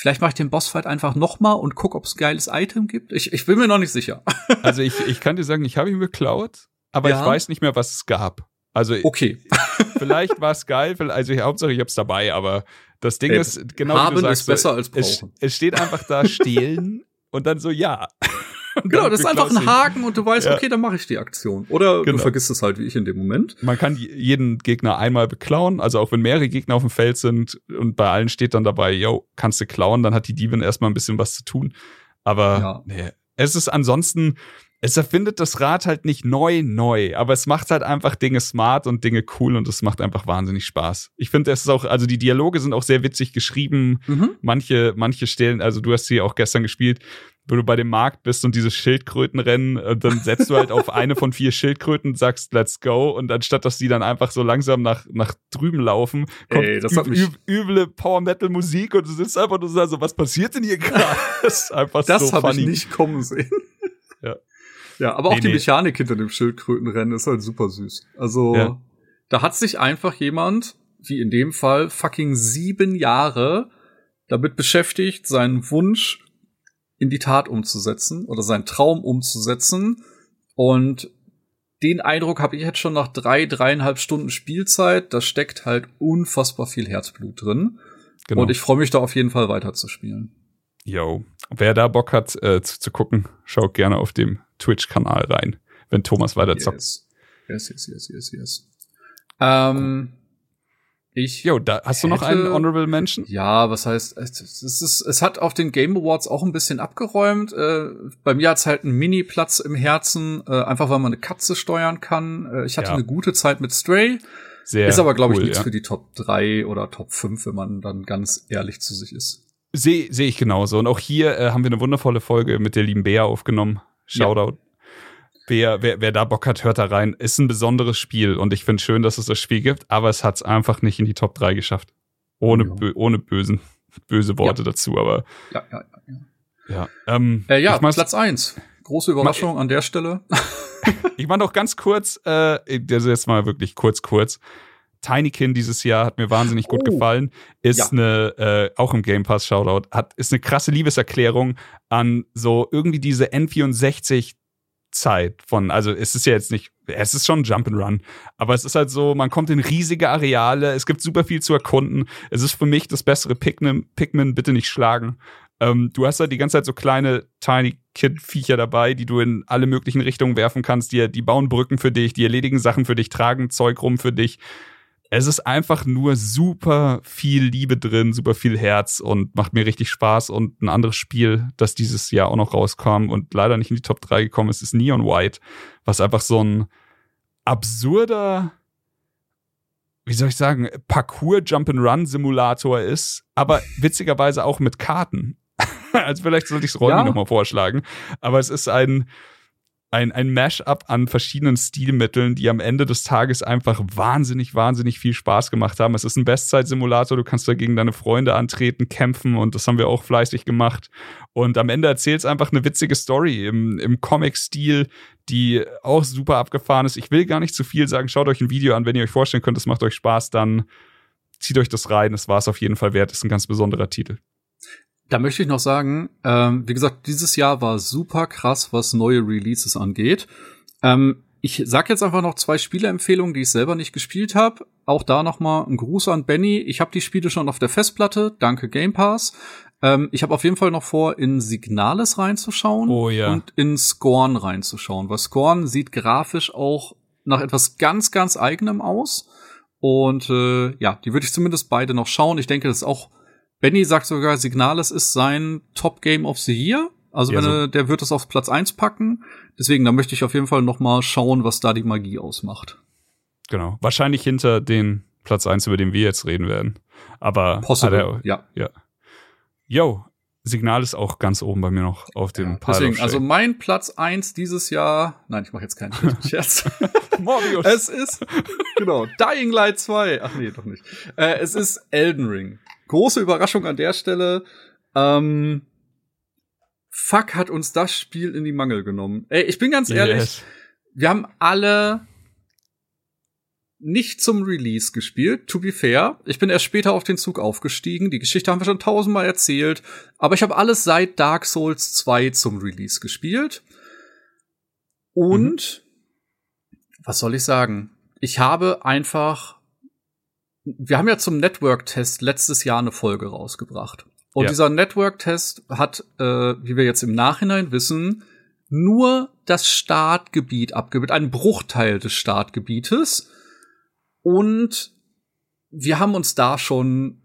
Vielleicht mache ich den Bossfight einfach noch mal und guck, ob es geiles Item gibt. Ich, ich bin mir noch nicht sicher. also ich, ich kann dir sagen, ich habe ihn geklaut, aber Ja. ich weiß nicht mehr, was es gab. Also Okay. vielleicht war es geil, also ich, Hauptsache ich hab's dabei, aber das Ding Ey, ist, genau wie haben du sagst, ist besser als es, brauchen. es steht einfach da stehlen und dann so ja. Genau, das ist einfach ein. Haken und du weißt, Ja. okay, dann mache ich die Aktion. Oder Genau. du vergisst es halt wie ich in dem Moment. Man kann jeden Gegner einmal beklauen, also auch wenn mehrere Gegner auf dem Feld sind und bei allen steht dann dabei, yo, kannst du klauen, dann hat die Diebin erstmal ein bisschen was zu tun. Aber Ja. nee, es ist ansonsten, es erfindet das Rad halt nicht neu, neu, aber es macht halt einfach Dinge smart und Dinge cool und es macht einfach wahnsinnig Spaß. Ich finde, es ist auch, also die Dialoge sind auch sehr witzig geschrieben. Mhm. Manche, manche Stellen, also du hast sie auch gestern gespielt, wo du bei dem Markt bist und diese Schildkröten rennen, und dann setzt du halt auf eine von vier Schildkröten, sagst let's go und anstatt dass die dann einfach so langsam nach, nach drüben laufen, kommt Ey, üb mich- üb üble Power-Metal-Musik und du sitzt einfach nur so, was passiert denn hier gerade? Das ist einfach Das so habe ich nicht kommen sehen. Ja. Ja, aber auch Nee, die nee. Mechanik hinter dem Schildkrötenrennen ist halt super süß. Also, Ja. da hat sich einfach jemand, wie in dem Fall, fucking sieben Jahre damit beschäftigt, seinen Wunsch in die Tat umzusetzen oder seinen Traum umzusetzen. Und den Eindruck habe ich jetzt schon nach drei, dreieinhalb Stunden Spielzeit. Da steckt halt unfassbar viel Herzblut drin. Genau. Und ich freue mich da auf jeden Fall weiterzuspielen. Yo. Wer da Bock hat äh, zu, zu gucken, schaut gerne auf dem Twitch-Kanal rein, wenn Thomas weiter zockt. Yes. Yes, yes, yes, yes, yes. Ähm, ich. Yo, da hast du noch einen Honorable Mention? Ja, was heißt, es, es, ist, es hat auf den Game Awards auch ein bisschen abgeräumt. Äh, bei mir hat's halt einen Mini-Platz im Herzen, äh, einfach weil man eine Katze steuern kann. Äh, ich hatte Ja. eine gute Zeit mit Stray. Sehr ist aber, glaube ich, cool, nichts ja. für die Top 3 oder Top 5, wenn man dann ganz ehrlich zu sich ist. Sehe seh ich genauso. Und auch hier äh, haben wir eine wundervolle Folge mit der lieben Bea aufgenommen. Shoutout. Wer, wer, wer da Bock hat, hört da rein. Ist ein besonderes Spiel und ich finde schön, dass es das Spiel gibt, aber es hat es einfach nicht in die Top 3 geschafft. Ohne, Ja. bö ohne bösen, böse Worte dazu, aber Ja, ja, ja. ja. ja. Ähm, Äh, ja, Platz eins. Große Überraschung an der Stelle. Ich mach noch ganz kurz, äh, also jetzt mal wirklich kurz, kurz. Tinykin dieses Jahr hat mir wahnsinnig gut Oh. gefallen. Ist Ja. eine, äh, auch im Game Pass Shoutout, hat, ist eine krasse Liebeserklärung an so irgendwie diese N64 Zeit von, also es ist ja jetzt nicht, es ist schon Jump'n'Run, aber es ist halt so, man kommt in riesige Areale, es gibt super viel zu erkunden. Es ist für mich das bessere Pikmin, Pikmin bitte nicht schlagen. Ähm, du hast halt die ganze Zeit so kleine Tiny Kid Viecher dabei, die du in alle möglichen Richtungen werfen kannst. Die, die bauen Brücken für dich, die erledigen Sachen für dich, tragen Zeug rum für dich. Es ist einfach nur super viel Liebe drin, super viel Herz und macht mir richtig Spaß. Und ein anderes Spiel, das dieses Jahr auch noch rauskam und leider nicht in die Top 3 gekommen ist, ist Neon White, was einfach so ein absurder, wie soll ich sagen, Parcours-Jump-and-Run-Simulator ist, aber witzigerweise auch mit Karten. also vielleicht sollte ich es Ronny Ja. nochmal vorschlagen. Aber es ist ein, ein, ein Mash-up an verschiedenen Stilmitteln, die am Ende des Tages einfach wahnsinnig, wahnsinnig viel Spaß gemacht haben. Es ist ein Bestzeit-Simulator, du kannst da gegen deine Freunde antreten, kämpfen und das haben wir auch fleißig gemacht. Und am Ende erzählt es einfach eine witzige Story im, im Comic-Stil, die auch super abgefahren ist. Ich will gar nicht zu viel sagen, schaut euch ein Video an, wenn ihr euch vorstellen könnt, es macht euch Spaß, dann zieht euch das rein. Es war es auf jeden Fall wert, ist ein ganz besonderer Titel. Da möchte ich noch sagen, ähm, wie gesagt, dieses Jahr war super krass, was neue Releases angeht. Ähm, ich sag jetzt einfach noch zwei Spieleempfehlungen, die ich selber nicht gespielt habe. Auch da noch mal ein Gruß an Benny. Ich habe die Spiele schon auf der Festplatte. Danke Game Pass. Ähm, ich habe auf jeden Fall noch vor, in Signales reinzuschauen Oh ja. und in Scorn reinzuschauen, weil Scorn sieht grafisch auch nach etwas ganz, ganz eigenem aus. Und äh, ja, die würde ich zumindest beide noch schauen. Ich denke, das ist auch Benny sagt sogar, Signales ist sein Top Game of the Year. Also Ja, wenn er, der wird es auf Platz eins packen. Deswegen, da möchte ich auf jeden Fall noch mal schauen, was da die Magie ausmacht. Genau. Wahrscheinlich hinter den Platz 1, über den wir jetzt reden werden. Aber Possible, er- ja. ja. Yo, Signal ist auch ganz oben bei mir noch auf dem Pile Deswegen, also mein Platz eins dieses Jahr, nein, ich mache jetzt keinen Scherz. Morbius. es ist, genau, Dying Light 2. Ach nee, doch nicht. Äh, es ist Elden Ring. Große Überraschung an der Stelle. Ähm, fuck hat uns das Spiel in die Mangel genommen. Ey, ich bin ganz ehrlich, Yes. wir haben alle nicht zum Release gespielt, to be fair. Ich bin erst später auf den Zug aufgestiegen. Die Geschichte haben wir schon tausendmal erzählt. Aber ich habe alles seit Dark Souls 2 zum Release gespielt. Und was soll ich sagen? Ich habe einfach. Wir haben ja zum Network-Test letztes Jahr eine Folge rausgebracht. Und Ja. dieser Network-Test hat, äh, wie wir jetzt im Nachhinein wissen, nur das Startgebiet abgebildet, einen Bruchteil des Startgebietes. Und wir haben uns da schon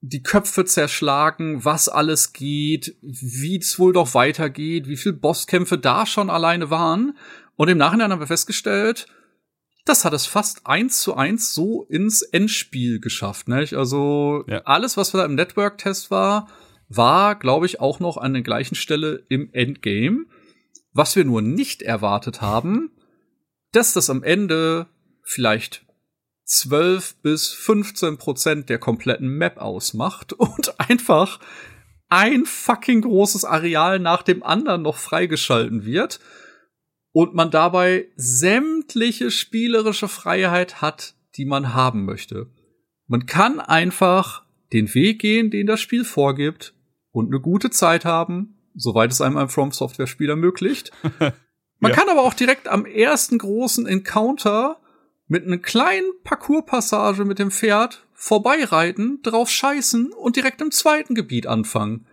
die Köpfe zerschlagen, was alles geht, wie es wohl doch weitergeht, wie viel Bosskämpfe da schon alleine waren. Und im Nachhinein haben wir festgestellt, das hat es fast eins zu eins so ins Endspiel geschafft. Nicht? Also Ja. alles, was da im Network-Test war, war, glaube ich, auch noch an der gleichen Stelle im Endgame. Was wir nur nicht erwartet haben, dass das am Ende vielleicht 12 bis 15 Prozent der kompletten Map ausmacht und einfach ein fucking großes Areal nach dem anderen noch freigeschalten wird und man dabei sämtliche spielerische Freiheit hat, die man haben möchte. Man kann einfach den Weg gehen, den das Spiel vorgibt und eine gute Zeit haben, soweit es einem ein From Software Spiel ermöglicht. Man Ja. kann aber auch direkt am ersten großen Encounter mit einer kleinen Parcourspassage mit dem Pferd vorbeireiten, drauf scheißen und direkt im zweiten Gebiet anfangen.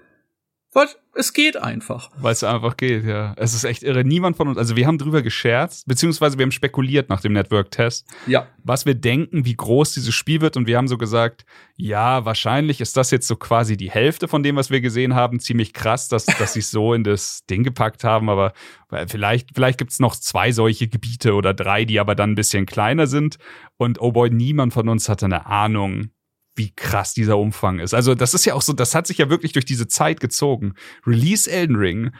Weil es geht einfach. Weil es einfach geht, ja. Es ist echt irre. Niemand von uns, also wir haben drüber gescherzt, beziehungsweise wir haben spekuliert nach dem Network-Test, Ja. was wir denken, wie groß dieses Spiel wird. Und wir haben so gesagt, ja, wahrscheinlich ist das jetzt so quasi die Hälfte von dem, was wir gesehen haben. Ziemlich krass, dass, dass sie es so in das Ding gepackt haben. Aber äh, vielleicht, vielleicht gibt es noch zwei solche Gebiete oder drei, die aber dann ein bisschen kleiner sind. Und oh boy, niemand von uns hatte eine Ahnung, wie krass dieser Umfang ist. Also, das ist ja auch so, das hat sich ja wirklich durch diese Zeit gezogen. Release Elden Ring,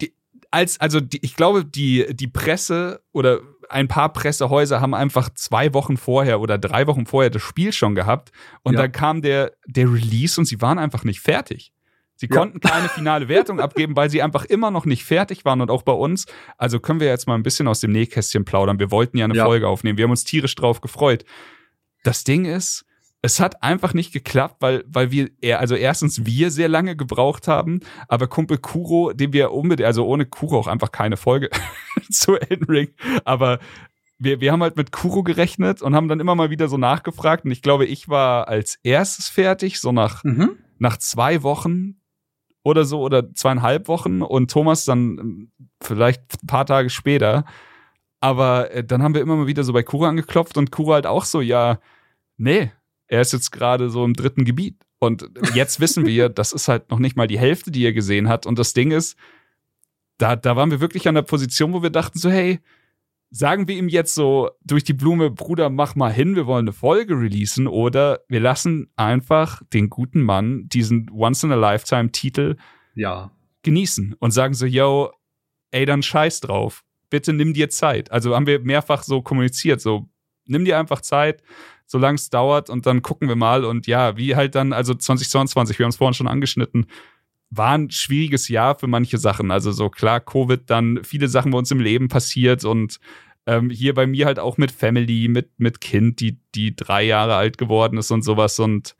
die, als, also die, ich glaube, die, die Presse oder ein paar Pressehäuser haben einfach zwei Wochen vorher oder drei Wochen vorher das Spiel schon gehabt und ja. dann kam der, der Release und sie waren einfach nicht fertig. Sie ja. konnten keine finale Wertung abgeben, weil sie einfach immer noch nicht fertig waren und auch bei uns. Also können wir jetzt mal ein bisschen aus dem Nähkästchen plaudern. Wir wollten ja eine ja. Folge aufnehmen. Wir haben uns tierisch drauf gefreut. Das Ding ist, es hat einfach nicht geklappt, weil, weil wir, also erstens wir sehr lange gebraucht haben, aber Kumpel Kuro, dem wir unbedingt, also ohne Kuro auch einfach keine Folge zu Elden Ring, aber wir, wir haben halt mit Kuro gerechnet und haben dann immer mal wieder so nachgefragt und ich glaube, ich war als erstes fertig, so nach, mhm. nach zwei Wochen oder so oder zweieinhalb Wochen und Thomas dann ähm, vielleicht ein paar Tage später. Aber äh, dann haben wir immer mal wieder so bei Kuro angeklopft und Kuro halt auch so, ja, nee, er ist jetzt gerade so im dritten Gebiet. Und jetzt wissen wir, das ist halt noch nicht mal die Hälfte, die er gesehen hat. Und das Ding ist, da, da waren wir wirklich an der Position, wo wir dachten so, hey, sagen wir ihm jetzt so durch die Blume, Bruder, mach mal hin, wir wollen eine Folge releasen oder wir lassen einfach den guten Mann diesen Once-in-a-Lifetime-Titel ja. genießen und sagen so, yo, ey, dann scheiß drauf. Bitte nimm dir Zeit. Also haben wir mehrfach so kommuniziert, so, nimm dir einfach Zeit, solange es dauert und dann gucken wir mal und ja, wie halt dann, also 2022, wir haben es vorhin schon angeschnitten, war ein schwieriges Jahr für manche Sachen. Also so klar, Covid, dann viele Sachen bei uns im Leben passiert und ähm, hier bei mir halt auch mit Family, mit, mit Kind, die, die drei Jahre alt geworden ist und sowas und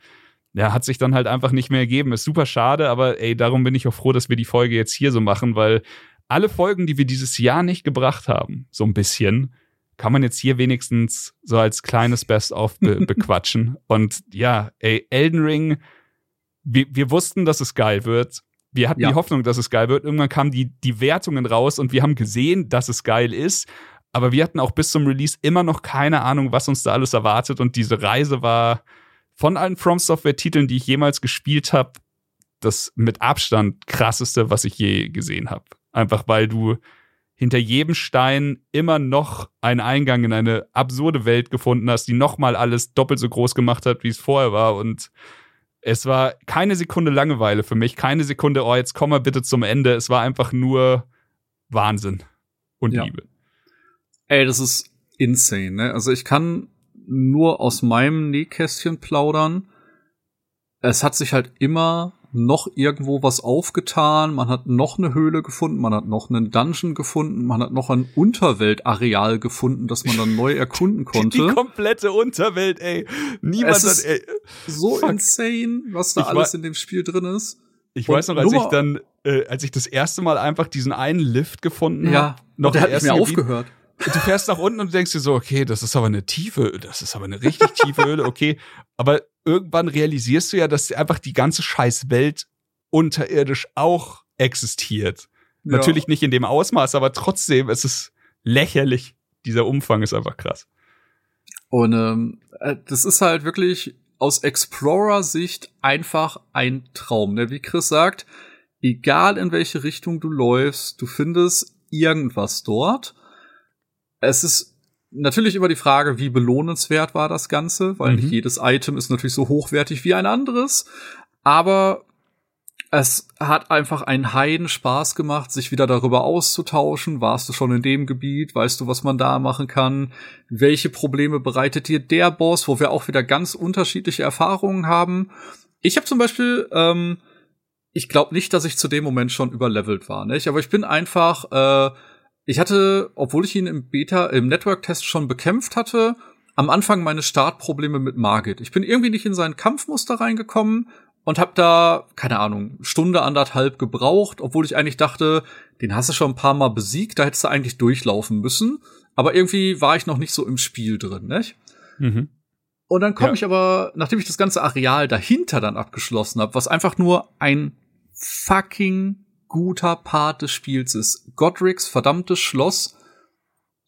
ja, hat sich dann halt einfach nicht mehr ergeben. Ist super schade, aber ey, darum bin ich auch froh, dass wir die Folge jetzt hier so machen, weil alle Folgen, die wir dieses Jahr nicht gebracht haben, so ein bisschen, kann man jetzt hier wenigstens so als kleines Best-of be bequatschen. Und ja, ey, Elden Ring wir, wir wussten, dass es geil wird. Wir hatten ja. die Hoffnung, dass es geil wird. Irgendwann kamen die, die Wertungen raus und wir haben gesehen, dass es geil ist. Aber wir hatten auch bis zum Release immer noch keine Ahnung, was uns da alles erwartet. Und diese Reise war von allen From Software-Titeln, die ich jemals gespielt habe, das mit Abstand krasseste, was ich je gesehen habe. Einfach weil du hinter jedem Stein immer noch einen Eingang in eine absurde Welt gefunden hast, die nochmal alles doppelt so groß gemacht hat, wie es vorher war. Und es war keine Sekunde Langeweile für mich, keine Sekunde, oh, jetzt komm mal bitte zum Ende. Es war einfach nur Wahnsinn und ja. Liebe. Ey, das ist insane, ne? Also ich kann nur aus meinem Nähkästchen plaudern. Es hat sich halt immer noch irgendwo was aufgetan, man hat noch eine Höhle gefunden, man hat noch einen Dungeon gefunden, man hat noch ein Unterweltareal gefunden, das man dann neu erkunden konnte. Die, die komplette Unterwelt, ey. Niemand es ist hat, ey. So Fuck. insane, was da ich alles in dem Spiel drin ist. Ich Und weiß noch, als ich dann, äh, als ich das erste Mal einfach diesen einen Lift gefunden habe. Ja, noch der hat nicht mehr Gebiet, aufgehört. Du fährst nach unten und denkst dir so, okay, das ist aber eine tiefe, das ist aber eine richtig tiefe Höhle, okay. Aber irgendwann realisierst du ja, dass einfach die ganze Scheißwelt unterirdisch auch existiert. Ja. Natürlich nicht in dem Ausmaß, aber trotzdem, es ist lächerlich. Dieser Umfang ist einfach krass. Und ähm, äh, das ist halt wirklich aus Explorer-Sicht einfach ein Traum. Ne? Wie Chris sagt, egal in welche Richtung du läufst, du findest irgendwas dort. Es ist natürlich immer die Frage, wie belohnenswert war das Ganze, weil mhm. nicht jedes Item ist natürlich so hochwertig wie ein anderes. Aber es hat einfach einen Heiden Spaß gemacht, sich wieder darüber auszutauschen. Warst du schon in dem Gebiet? Weißt du, was man da machen kann? Welche Probleme bereitet dir der Boss, wo wir auch wieder ganz unterschiedliche Erfahrungen haben? Ich habe zum Beispiel, ähm, ich glaube nicht, dass ich zu dem Moment schon überlevelt war, nicht? Aber ich bin einfach äh, ich hatte, obwohl ich ihn im Beta, im Network-Test schon bekämpft hatte, am Anfang meine Startprobleme mit Margit. Ich bin irgendwie nicht in sein Kampfmuster reingekommen und hab da, keine Ahnung, Stunde, anderthalb gebraucht, obwohl ich eigentlich dachte, den hast du schon ein paar Mal besiegt, da hättest du eigentlich durchlaufen müssen. Aber irgendwie war ich noch nicht so im Spiel drin, nicht? Mhm. Und dann komme ja. ich aber, nachdem ich das ganze Areal dahinter dann abgeschlossen habe, was einfach nur ein fucking guter Part des Spiels ist. Godric's verdammtes Schloss.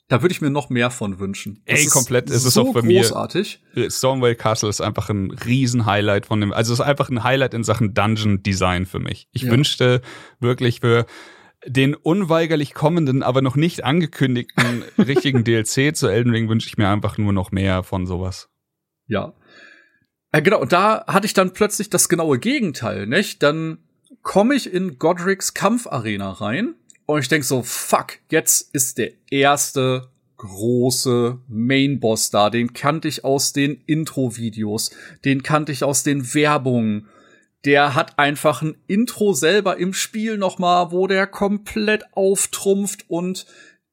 Da würde ich mir noch mehr von wünschen. Das Ey, komplett. Ist es so auch bei großartig. mir. Stormwell Castle ist einfach ein Riesen-Highlight von dem. Also es ist einfach ein Highlight in Sachen Dungeon Design für mich. Ich ja. wünschte wirklich für den unweigerlich kommenden, aber noch nicht angekündigten richtigen DLC zu Elden Ring wünsche ich mir einfach nur noch mehr von sowas. Ja. Ja, genau, und da hatte ich dann plötzlich das genaue Gegenteil, nicht? Dann komme ich in Godric's Kampfarena rein Und ich denk so, fuck, jetzt ist der erste große Main-Boss da. Den kannte ich aus den Intro-Videos. Den kannte ich aus den Werbungen. Der hat einfach ein Intro selber im Spiel nochmal, wo der komplett auftrumpft und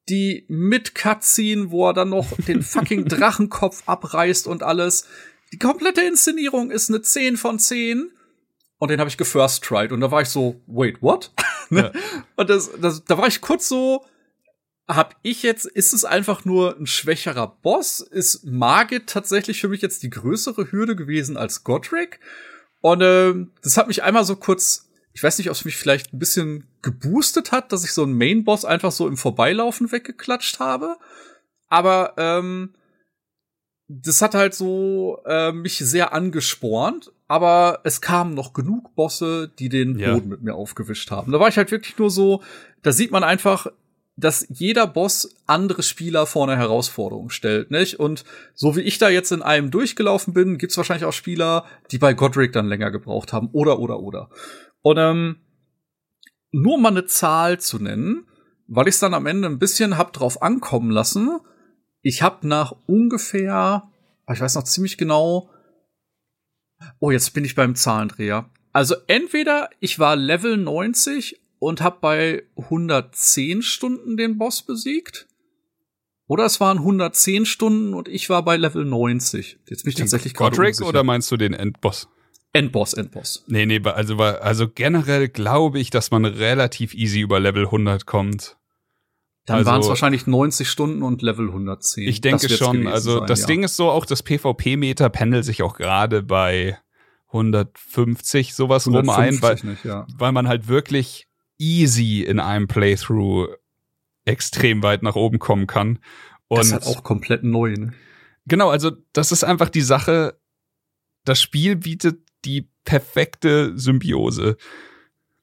die mit Cutscene, wo er dann noch den fucking Drachenkopf abreißt und alles. Die komplette Inszenierung ist eine 10 von 10. Und den habe ich gefirst tried und da war ich so, wait, what? Ne? ja. Und das, das, da war ich kurz so, hab ich jetzt, ist es einfach nur ein schwächerer Boss? Ist Margit tatsächlich für mich jetzt die größere Hürde gewesen als Godric? Und äh, das hat mich einmal so kurz, ich weiß nicht, ob es mich vielleicht ein bisschen geboostet hat, dass ich so einen Main-Boss einfach so im Vorbeilaufen weggeklatscht habe. Aber ähm, das hat halt so äh, mich sehr angespornt, aber es kamen noch genug Bosse, die den ja. Boden mit mir aufgewischt haben. Da war ich halt wirklich nur so, da sieht man einfach, dass jeder Boss andere Spieler vor eine Herausforderung stellt, nicht? Und so wie ich da jetzt in einem durchgelaufen bin, gibt's wahrscheinlich auch Spieler, die bei Godric dann länger gebraucht haben, oder, oder, oder. Und ähm, nur mal eine Zahl zu nennen, weil ich es dann am Ende ein bisschen hab drauf ankommen lassen. Ich hab nach ungefähr, ich weiß noch ziemlich genau, oh, jetzt bin ich beim Zahlendreher. Also entweder ich war Level 90 und habe bei 110 Stunden den Boss besiegt. Oder es waren 110 Stunden und ich war bei Level 90. Jetzt bin ich tatsächlich gerade Godric oder meinst du den Endboss? Endboss, Endboss. Nee, nee, also, also generell glaube ich, dass man relativ easy über Level 100 kommt. Dann also, waren es wahrscheinlich 90 Stunden und Level 110. Ich denke schon. Also sein, das ja. Ding ist so, auch das PvP-Meter pendelt sich auch gerade bei 150 sowas 150 rum ein, weil, nicht, ja. weil man halt wirklich easy in einem Playthrough extrem weit nach oben kommen kann. Und das ist halt auch komplett neu. Ne? Genau, also das ist einfach die Sache. Das Spiel bietet die perfekte Symbiose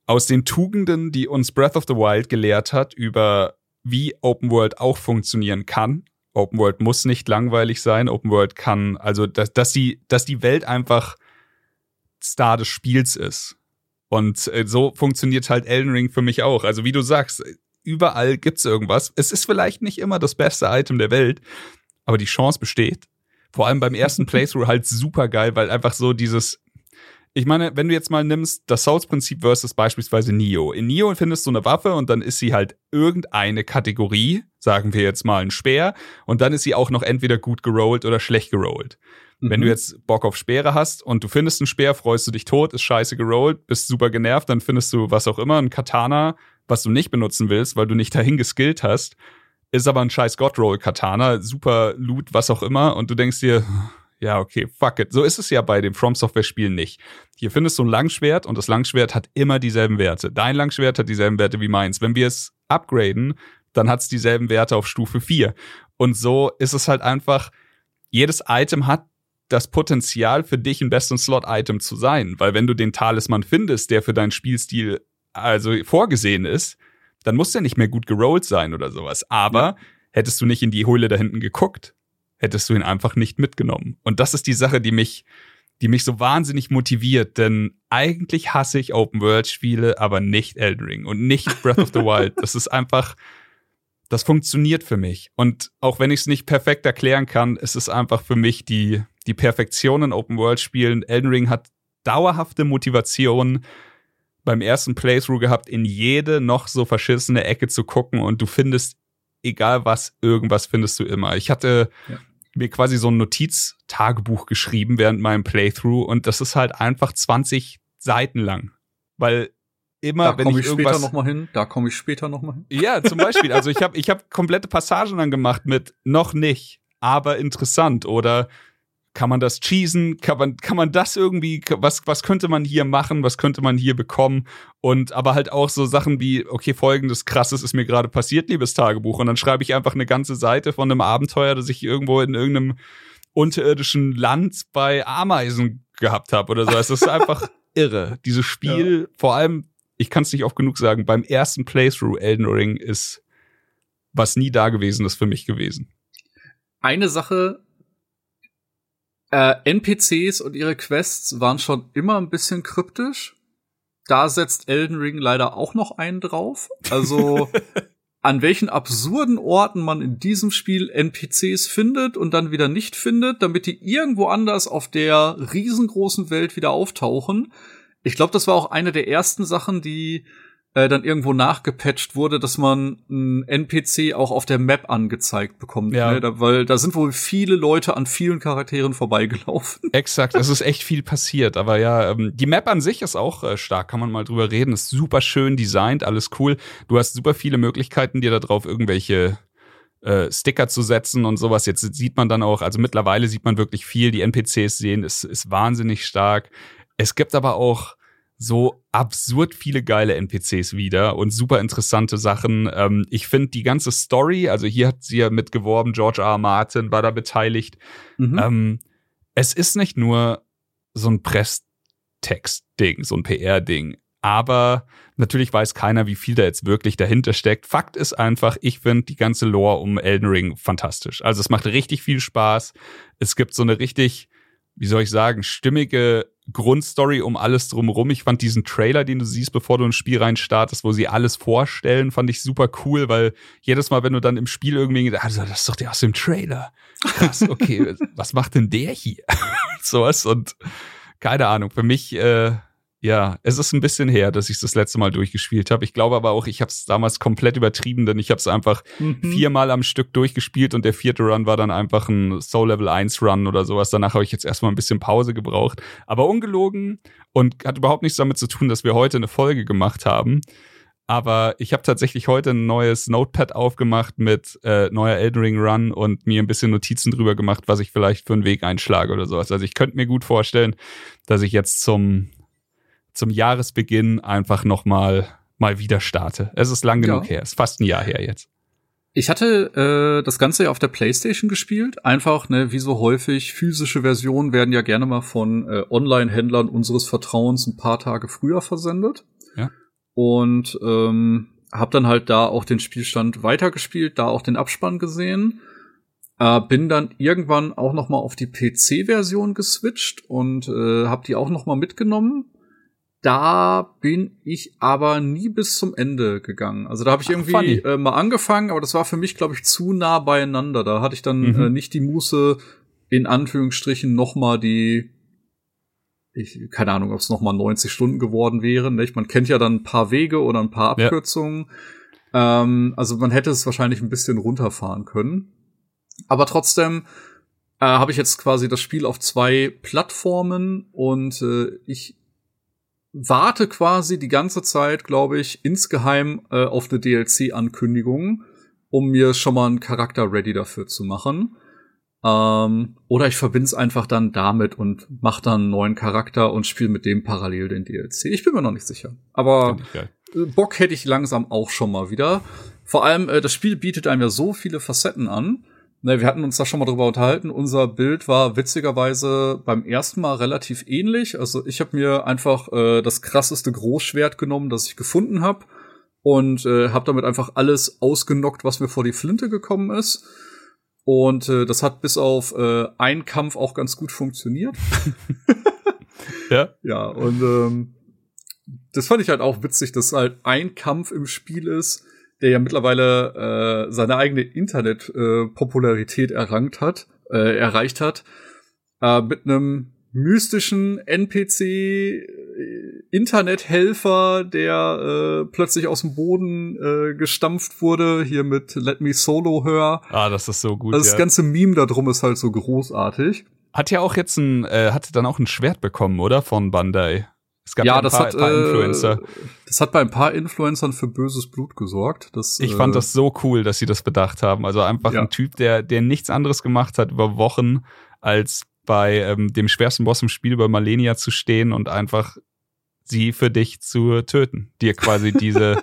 aus den Tugenden, die uns Breath of the Wild gelehrt hat, über wie Open World auch funktionieren kann. Open World muss nicht langweilig sein. Open World kann, also, dass, dass, die, dass die Welt einfach Star des Spiels ist. Und äh, so funktioniert halt Elden Ring für mich auch. Also wie du sagst, überall gibt's irgendwas. Es ist vielleicht nicht immer das beste Item der Welt, aber die Chance besteht. Vor allem beim ersten Playthrough halt super geil, weil einfach so dieses ich meine, wenn du jetzt mal nimmst, das Souls-Prinzip versus beispielsweise Nio. In Nio findest du eine Waffe und dann ist sie halt irgendeine Kategorie, sagen wir jetzt mal ein Speer, und dann ist sie auch noch entweder gut gerollt oder schlecht gerollt. Mhm. Wenn du mhm. jetzt Bock auf Speere hast und du findest einen Speer, freust du dich tot, ist scheiße gerollt, bist super genervt, dann findest du was auch immer, ein Katana, was du nicht benutzen willst, weil du nicht dahin geskillt hast, ist aber ein scheiß Godroll-Katana, super Loot, was auch immer, und du denkst dir, ja, okay, fuck it. So ist es ja bei den From Software-Spielen nicht. Hier findest du ein Langschwert und das Langschwert hat immer dieselben Werte. Dein Langschwert hat dieselben Werte wie meins. Wenn wir es upgraden, dann hat es dieselben Werte auf Stufe 4. Und so ist es halt einfach, jedes Item hat das Potenzial für dich ein besten Slot-Item zu sein. Weil wenn du den Talisman findest, der für deinen Spielstil also vorgesehen ist, dann muss der nicht mehr gut gerollt sein oder sowas. Aber ja. hättest du nicht in die Höhle da hinten geguckt, hättest du ihn einfach nicht mitgenommen. Und das ist die Sache, die mich, die mich so wahnsinnig motiviert, denn eigentlich hasse ich Open World Spiele, aber nicht Elden Ring und nicht Breath of the Wild. Das ist einfach, das funktioniert für mich. Und auch wenn ich es nicht perfekt erklären kann, ist es einfach für mich die, die Perfektion in Open World Spielen. Elden Ring hat dauerhafte Motivation beim ersten Playthrough gehabt, in jede noch so verschissene Ecke zu gucken und du findest, egal was, irgendwas findest du immer. Ich hatte ja. Mir quasi so ein Notiztagebuch geschrieben während meinem Playthrough und das ist halt einfach 20 Seiten lang. Weil immer, da wenn ich, ich später noch mal hin, da komme ich später noch mal hin. Ja, zum Beispiel. also ich habe ich hab komplette Passagen dann gemacht mit noch nicht, aber interessant oder kann man das cheesen? Kann man, kann man das irgendwie, was, was könnte man hier machen? Was könnte man hier bekommen? Und aber halt auch so Sachen wie, okay, folgendes krasses ist mir gerade passiert, liebes Tagebuch. Und dann schreibe ich einfach eine ganze Seite von einem Abenteuer, das ich irgendwo in irgendeinem unterirdischen Land bei Ameisen gehabt habe oder so. Es ist einfach irre. Dieses Spiel, ja. vor allem ich kann es nicht oft genug sagen, beim ersten Playthrough Elden Ring ist was nie da gewesen ist für mich gewesen. Eine Sache, äh, NPCs und ihre Quests waren schon immer ein bisschen kryptisch. da setzt Elden Ring leider auch noch einen drauf. Also an welchen absurden Orten man in diesem Spiel NPCs findet und dann wieder nicht findet, damit die irgendwo anders auf der riesengroßen Welt wieder auftauchen. Ich glaube, das war auch eine der ersten Sachen, die äh, dann irgendwo nachgepatcht wurde, dass man ein NPC auch auf der Map angezeigt bekommt. Ja. Ne? Da, weil da sind wohl viele Leute an vielen Charakteren vorbeigelaufen. Exakt, es ist echt viel passiert. Aber ja, ähm, die Map an sich ist auch äh, stark, kann man mal drüber reden. Ist super schön designt, alles cool. Du hast super viele Möglichkeiten, dir da drauf irgendwelche äh, Sticker zu setzen und sowas. Jetzt sieht man dann auch, also mittlerweile sieht man wirklich viel. Die NPCs sehen, ist, ist wahnsinnig stark. Es gibt aber auch so absurd viele geile NPCs wieder und super interessante Sachen. Ähm, ich finde die ganze Story, also hier hat sie ja mitgeworben, George R. R. Martin war da beteiligt. Mhm. Ähm, es ist nicht nur so ein Presstext-Ding, so ein PR-Ding. Aber natürlich weiß keiner, wie viel da jetzt wirklich dahinter steckt. Fakt ist einfach, ich finde die ganze Lore um Elden Ring fantastisch. Also es macht richtig viel Spaß. Es gibt so eine richtig, wie soll ich sagen, stimmige Grundstory um alles drumherum. Ich fand diesen Trailer, den du siehst, bevor du ins Spiel reinstartest, wo sie alles vorstellen, fand ich super cool, weil jedes Mal, wenn du dann im Spiel irgendwie, also das ist doch der aus dem Trailer. Krass, okay, was macht denn der hier? Sowas und keine Ahnung. Für mich, äh, ja, es ist ein bisschen her, dass ich das letzte Mal durchgespielt habe. Ich glaube aber auch, ich habe es damals komplett übertrieben, denn ich habe es einfach Mhm. viermal am Stück durchgespielt und der vierte Run war dann einfach ein Soul Level 1 Run oder sowas. Danach habe ich jetzt erstmal ein bisschen Pause gebraucht. Aber ungelogen und hat überhaupt nichts damit zu tun, dass wir heute eine Folge gemacht haben. Aber ich habe tatsächlich heute ein neues Notepad aufgemacht mit äh, neuer Elden Ring Run und mir ein bisschen Notizen drüber gemacht, was ich vielleicht für einen Weg einschlage oder sowas. Also ich könnte mir gut vorstellen, dass ich jetzt zum, zum Jahresbeginn einfach noch mal, wieder starte. Es ist lang genug Ja. her. Es ist fast ein Jahr her jetzt. Ich hatte äh, das Ganze ja auf der PlayStation gespielt. Einfach, ne, wie so häufig, physische Versionen werden ja gerne mal von äh, Online-Händlern unseres Vertrauens ein paar Tage früher versendet. Ja. Und ähm, habe dann halt da auch den Spielstand weitergespielt, da auch den Abspann gesehen. Äh, bin dann irgendwann auch noch mal auf die PC-Version geswitcht und äh, habe die auch noch mal mitgenommen. Da bin ich aber nie bis zum Ende gegangen. Also da habe ich irgendwie äh, mal angefangen, aber das war für mich, glaube ich, zu nah beieinander. Da hatte ich dann Mhm. äh, nicht die Muße, in Anführungsstrichen noch mal die ich, keine Ahnung, ob es noch mal 90 Stunden geworden wären. Nicht? Man kennt ja dann ein paar Wege oder ein paar Ja. Abkürzungen. Ähm, also man hätte es wahrscheinlich ein bisschen runterfahren können. Aber trotzdem äh, habe ich jetzt quasi das Spiel auf zwei Plattformen und äh, ich warte quasi die ganze Zeit, glaube ich, insgeheim äh, auf eine DLC-Ankündigung, um mir schon mal einen Charakter ready dafür zu machen. Ähm, oder ich verbinde es einfach dann damit und mache dann einen neuen Charakter und spiele mit dem parallel den DLC. Ich bin mir noch nicht sicher. Aber äh, Bock hätte ich langsam auch schon mal wieder. Vor allem, äh, das Spiel bietet einem ja so viele Facetten an. Ne, wir hatten uns da schon mal drüber unterhalten. Unser Bild war witzigerweise beim ersten Mal relativ ähnlich. Also ich habe mir einfach äh, das krasseste Großschwert genommen, das ich gefunden habe. Und äh, habe damit einfach alles ausgenockt, was mir vor die Flinte gekommen ist. Und äh, das hat bis auf äh, einen Kampf auch ganz gut funktioniert. Ja? Ja, und ähm, das fand ich halt auch witzig, dass halt ein Kampf im Spiel ist, der ja mittlerweile äh, seine eigene Internet-Popularität äh, errangt hat, äh, erreicht hat, äh, mit einem mystischen NPC äh, Internethelfer, der äh, plötzlich aus dem Boden äh, gestampft wurde, hier mit Let Me Solo Hör. Ah, das ist so gut. Also ja. das ganze Meme da drum ist halt so großartig. Hat ja auch jetzt ein, äh, hatte dann auch ein Schwert bekommen, oder? Von Bandai. Es gab ja, ein das paar, hat paar äh, Influencer. Das hat bei ein paar Influencern für böses Blut gesorgt. Das, Ich äh, fand das so cool, dass sie das bedacht haben. Also einfach Ja. ein Typ, der, der nichts anderes gemacht hat über Wochen, als bei ähm, dem schwersten Boss im Spiel bei Malenia zu stehen und einfach sie für dich zu töten. Dir quasi diese,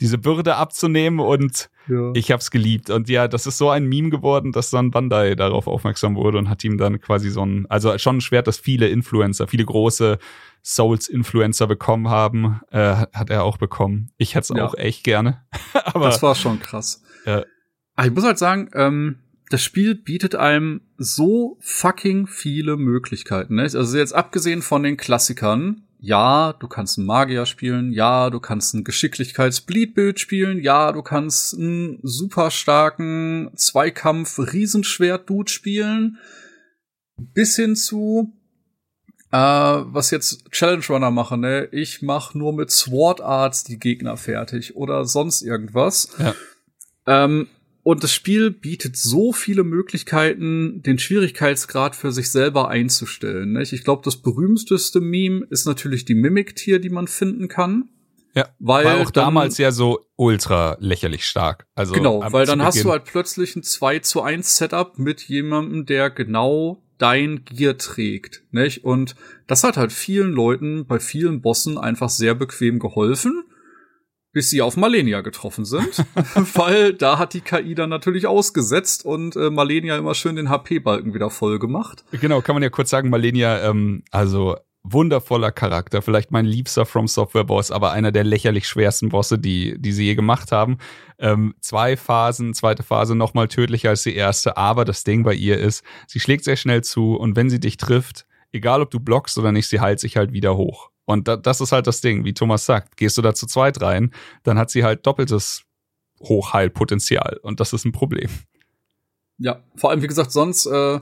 diese Bürde abzunehmen und ja. ich hab's geliebt. Und ja, das ist so ein Meme geworden, dass dann Bandai darauf aufmerksam wurde und hat ihm dann quasi so ein, also schon ein Schwert, das viele Influencer, viele große Souls-Influencer bekommen haben, äh, hat er auch bekommen. Ich hätte es Ja. auch echt gerne. Aber das war schon krass. Ja. Aber ich muss halt sagen, ähm, das Spiel bietet einem so fucking viele Möglichkeiten. Ne? Also jetzt abgesehen von den Klassikern, ja, du kannst einen Magier spielen, ja, du kannst einen Geschicklichkeits-Bleedbild spielen, ja, du kannst einen super starken Zweikampf-Riesenschwert-Dude spielen, bis hin zu, äh, was jetzt Challenge Runner machen, ne? Ich mach nur mit Sword Arts die Gegner fertig oder sonst irgendwas. Ja. Ähm, und das Spiel bietet so viele Möglichkeiten, den Schwierigkeitsgrad für sich selber einzustellen. Nicht? Ich glaube, das berühmteste Meme ist natürlich die Mimic-Tier, die man finden kann. Ja, Weil war auch dann- damals ja so ultra lächerlich stark. Also genau, weil dann hast du halt plötzlich ein 2 zu 1 Setup mit jemandem, der genau dein Gear trägt. Nicht? Und das hat halt vielen Leuten bei vielen Bossen einfach sehr bequem geholfen, bis sie auf Malenia getroffen sind. weil da hat die KI dann natürlich ausgesetzt und äh, Malenia immer schön den HP-Balken wieder voll gemacht. Genau, kann man ja kurz sagen, Malenia, ähm, also wundervoller Charakter, vielleicht mein liebster From Software Boss, aber einer der lächerlich schwersten Bosse, die, die sie je gemacht haben. Ähm, zwei Phasen, zweite Phase noch mal tödlicher als die erste, aber das Ding bei ihr ist, sie schlägt sehr schnell zu und wenn sie dich trifft, egal ob du blockst oder nicht, sie heilt sich halt wieder hoch. Und da, das ist halt das Ding, wie Thomas sagt, gehst du da zu zweit rein, dann hat sie halt doppeltes Hochheilpotenzial und das ist ein Problem. Ja, vor allem, wie gesagt, sonst, äh,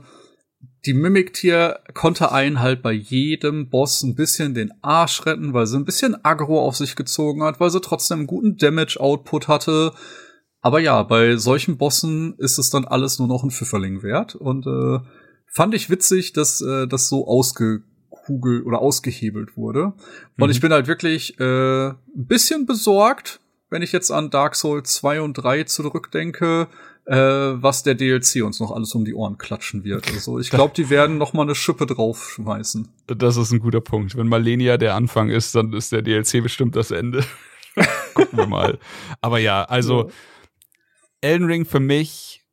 die Mimic-Tier konnte einen halt bei jedem Boss ein bisschen den Arsch retten, weil sie ein bisschen Aggro auf sich gezogen hat, weil sie trotzdem einen guten Damage-Output hatte. Aber ja, bei solchen Bossen ist es dann alles nur noch ein Pfifferling wert. Und äh, fand ich witzig, dass äh, das so ausgekugelt oder ausgehebelt wurde. Und Mhm. ich bin halt wirklich äh, ein bisschen besorgt, wenn ich jetzt an Dark Souls 2 und 3 zurückdenke, äh, was der DLC uns noch alles um die Ohren klatschen wird. Also ich glaube, die werden noch mal eine Schippe draufschmeißen. Das ist ein guter Punkt. Wenn Malenia der Anfang ist, dann ist der DLC bestimmt das Ende. Gucken wir mal. Aber ja, also Elden Ring für mich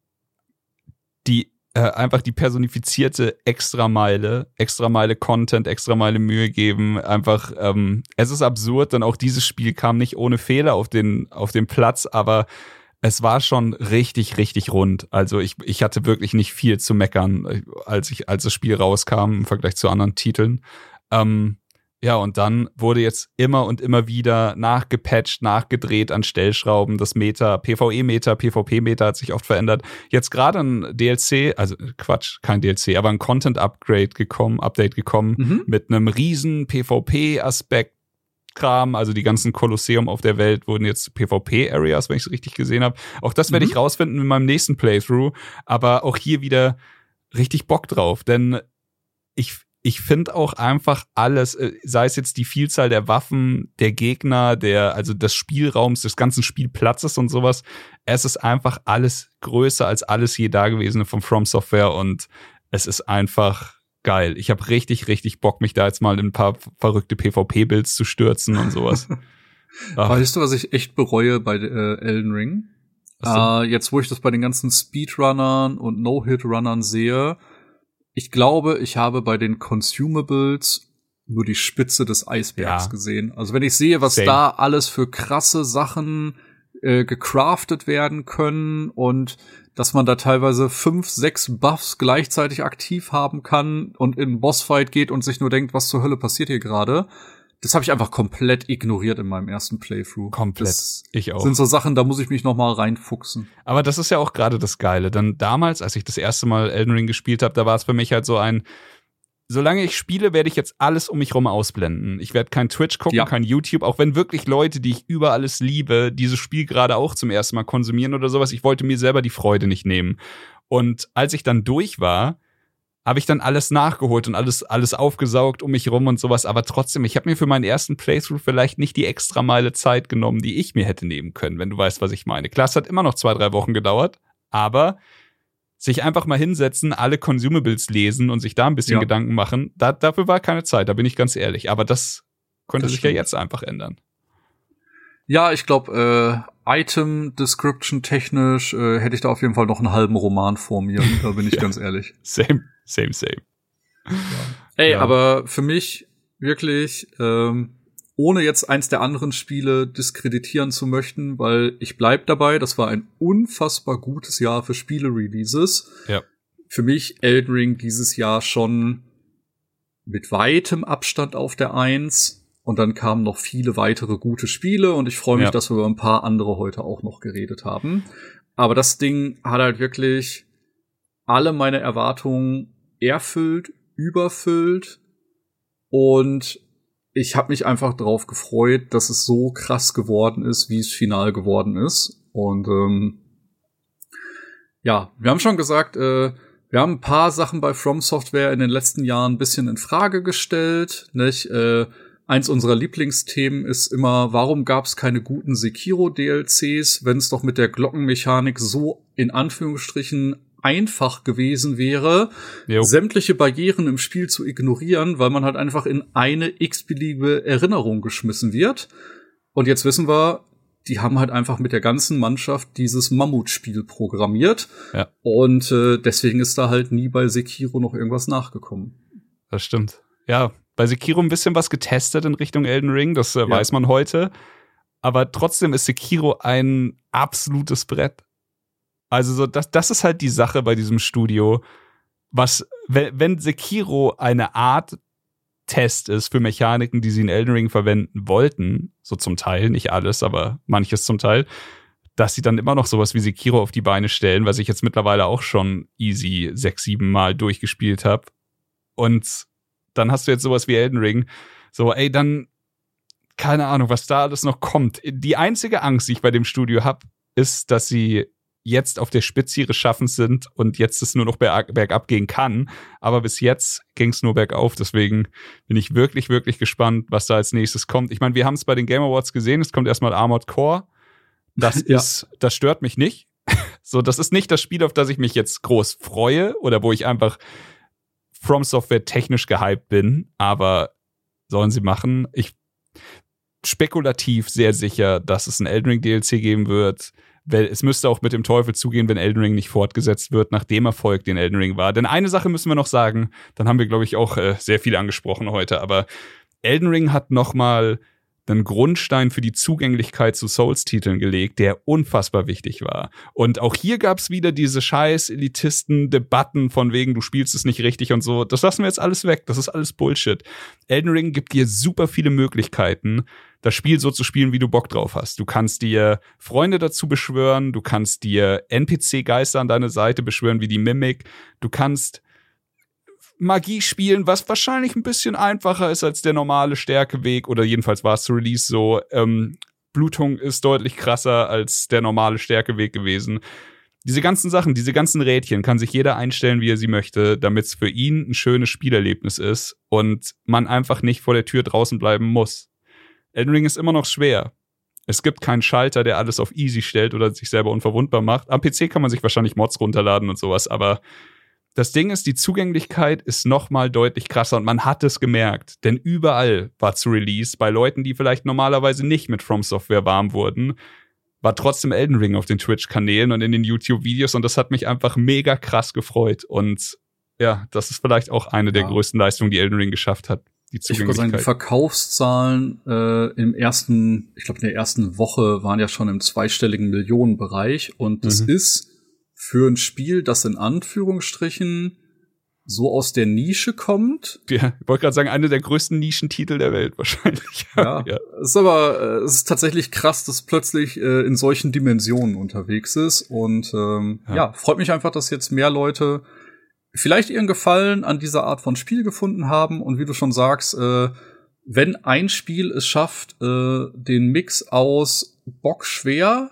die äh, einfach die personifizierte Extrameile, Extrameile Content, Extrameile Mühe geben. Einfach, ähm, es ist absurd, denn auch dieses Spiel kam nicht ohne Fehler auf den auf den Platz, aber es war schon richtig, richtig rund. Also ich, ich hatte wirklich nicht viel zu meckern, äh, als ich, als das Spiel rauskam im Vergleich zu anderen Titeln. Ähm, ja, und dann wurde jetzt immer und immer wieder nachgepatcht, nachgedreht an Stellschrauben. Das Meta, PvE-Meta, PvP-Meta hat sich oft verändert. Jetzt gerade ein DLC, also Quatsch, kein DLC, aber ein Content-Upgrade gekommen, Update gekommen Mhm. mit einem riesen PvP-Aspekt. Kram, also die ganzen Kolosseum auf der Welt wurden jetzt PvP-Areas, wenn ich es richtig gesehen habe. Auch das werde Mhm. ich rausfinden in meinem nächsten Playthrough, aber auch hier wieder richtig Bock drauf, denn ich, ich finde auch einfach alles, äh, sei es jetzt die Vielzahl der Waffen, der Gegner, der, also des Spielraums, des ganzen Spielplatzes und sowas, es ist einfach alles größer als alles je dagewesene von From Software und es ist einfach geil. Ich habe richtig, richtig Bock, mich da jetzt mal in ein paar verrückte PvP-Builds zu stürzen und sowas. Weißt du, was ich echt bereue bei äh, Elden Ring? Äh, jetzt, wo ich das bei den ganzen Speedrunnern und No-Hit-Runnern sehe, ich glaube, ich habe bei den Consumables nur die Spitze des Eisbergs Ja. gesehen. Also wenn ich sehe, was Same. da alles für krasse Sachen äh, gecraftet werden können und dass man da teilweise fünf, sechs Buffs gleichzeitig aktiv haben kann und in einen Bossfight geht und sich nur denkt, was zur Hölle passiert hier gerade. Das habe ich einfach komplett ignoriert in meinem ersten Playthrough. Komplett. Das ich auch. sind so Sachen, da muss ich mich noch mal reinfuchsen. Aber das ist ja auch gerade das Geile. Denn damals, als ich das erste Mal Elden Ring gespielt habe, da war es für mich halt so ein, solange ich spiele, werde ich jetzt alles um mich rum ausblenden. Ich werde kein Twitch gucken, Ja. kein YouTube, auch wenn wirklich Leute, die ich über alles liebe, dieses Spiel gerade auch zum ersten Mal konsumieren oder sowas. Ich wollte mir selber die Freude nicht nehmen. Und als ich dann durch war, habe ich dann alles nachgeholt und alles alles aufgesaugt um mich rum und sowas. Aber trotzdem, ich habe mir für meinen ersten Playthrough vielleicht nicht die extra Meile Zeit genommen, die ich mir hätte nehmen können, wenn du weißt, was ich meine. Klar, es hat immer noch zwei, drei Wochen gedauert, aber sich einfach mal hinsetzen, alle Consumables lesen und sich da ein bisschen Ja. Gedanken machen, da, dafür war keine Zeit, da bin ich ganz ehrlich. Aber das könnte Das sich ja stimmt. jetzt einfach ändern. Ja, ich glaube, äh, Item Description technisch äh, hätte ich da auf jeden Fall noch einen halben Roman vor mir. Da bin ich Ja. ganz ehrlich. Same, same, same. Ey, Ja. aber für mich wirklich, ähm, ohne jetzt eins der anderen Spiele diskreditieren zu möchten, weil ich bleib dabei, das war ein unfassbar gutes Jahr für Spiele-Releases. Ja. Für mich Elden Ring dieses Jahr schon mit weitem Abstand auf der Eins. Und dann kamen noch viele weitere gute Spiele und ich freue mich, ja. dass wir über ein paar andere heute auch noch geredet haben. Aber das Ding hat halt wirklich alle meine Erwartungen erfüllt, überfüllt und ich habe mich einfach darauf gefreut, dass es so krass geworden ist, wie es final geworden ist. Und ähm, ja, wir haben schon gesagt, äh, wir haben ein paar Sachen bei From Software in den letzten Jahren ein bisschen in Frage gestellt. Nicht? Äh, eins unserer Lieblingsthemen ist immer, warum gab es keine guten Sekiro-DLCs, wenn es doch mit der Glockenmechanik so in Anführungsstrichen einfach gewesen wäre, jo. sämtliche Barrieren im Spiel zu ignorieren, weil man halt einfach in eine x-beliebige Erinnerung geschmissen wird. Und jetzt wissen wir, die haben halt einfach mit der ganzen Mannschaft dieses Mammutspiel programmiert. Ja. Und äh, deswegen ist da halt nie bei Sekiro noch irgendwas nachgekommen. Das stimmt. Ja, bei Sekiro ein bisschen was getestet in Richtung Elden Ring, das äh, ja. weiß man heute. Aber trotzdem ist Sekiro ein absolutes Brett. Also so, das, das ist halt die Sache bei diesem Studio. Was, wenn Sekiro eine Art Test ist für Mechaniken, die sie in Elden Ring verwenden wollten, so zum Teil, nicht alles, aber manches zum Teil, dass sie dann immer noch sowas wie Sekiro auf die Beine stellen, was ich jetzt mittlerweile auch schon easy sechs, sieben Mal durchgespielt habe. Und dann hast du jetzt sowas wie Elden Ring. So, ey, dann, keine Ahnung, was da alles noch kommt. Die einzige Angst, die ich bei dem Studio habe, ist, dass sie jetzt auf der Spitze ihres Schaffens sind und jetzt es nur noch berg, bergab gehen kann. Aber bis jetzt ging es nur bergauf. Deswegen bin ich wirklich, wirklich gespannt, was da als nächstes kommt. Ich meine, wir haben es bei den Game Awards gesehen. Es kommt erstmal Armored Core. Das ja. ist, das stört mich nicht. so, das ist nicht das Spiel, auf das ich mich jetzt groß freue oder wo ich einfach From Software technisch gehypt bin. Aber sollen sie machen. Ich spekulativ sehr sicher, dass es ein Elden Ring DLC geben wird es müsste auch mit dem Teufel zugehen, wenn Elden Ring nicht fortgesetzt wird, nach dem Erfolg, den Elden Ring war. Denn eine Sache müssen wir noch sagen, dann haben wir, glaube ich, auch äh, sehr viel angesprochen heute, aber Elden Ring hat noch mal einen Grundstein für die Zugänglichkeit zu Souls-Titeln gelegt, der unfassbar wichtig war. Und auch hier gab's wieder diese scheiß Elitisten-Debatten von wegen, du spielst es nicht richtig und so. Das lassen wir jetzt alles weg. Das ist alles Bullshit. Elden Ring gibt dir super viele Möglichkeiten, das Spiel so zu spielen, wie du Bock drauf hast. Du kannst dir Freunde dazu beschwören, du kannst dir NPC-Geister an deine Seite beschwören, wie die Mimik. Du kannst Magie spielen, was wahrscheinlich ein bisschen einfacher ist als der normale Stärkeweg, oder jedenfalls war es zu Release so. Ähm, Blutung ist deutlich krasser als der normale Stärkeweg gewesen. Diese ganzen Sachen, diese ganzen Rädchen kann sich jeder einstellen, wie er sie möchte, damit es für ihn ein schönes Spielerlebnis ist und man einfach nicht vor der Tür draußen bleiben muss. Elden Ring ist immer noch schwer. Es gibt keinen Schalter, der alles auf easy stellt oder sich selber unverwundbar macht. Am PC kann man sich wahrscheinlich Mods runterladen und sowas, aber das Ding ist, die Zugänglichkeit ist noch mal deutlich krasser und man hat es gemerkt, denn überall war zu Release bei Leuten, die vielleicht normalerweise nicht mit From Software warm wurden, war trotzdem Elden Ring auf den Twitch-Kanälen und in den YouTube-Videos und das hat mich einfach mega krass gefreut und ja, das ist vielleicht auch eine der größten Leistungen, die Elden Ring geschafft hat. Die ich würde sagen, die Verkaufszahlen äh, im ersten, ich glaube in der ersten Woche waren ja schon im zweistelligen Millionenbereich und das mhm. ist für ein Spiel, das in Anführungsstrichen so aus der Nische kommt. Ja, ich wollte gerade sagen, eine der größten Nischentitel der Welt wahrscheinlich. Ja, ja. es ist aber äh, es ist tatsächlich krass, dass plötzlich äh, in solchen Dimensionen unterwegs ist und ähm, ja. ja, freut mich einfach, dass jetzt mehr Leute vielleicht ihren Gefallen an dieser Art von Spiel gefunden haben und wie du schon sagst, äh, wenn ein Spiel es schafft, äh, den Mix aus Bock schwer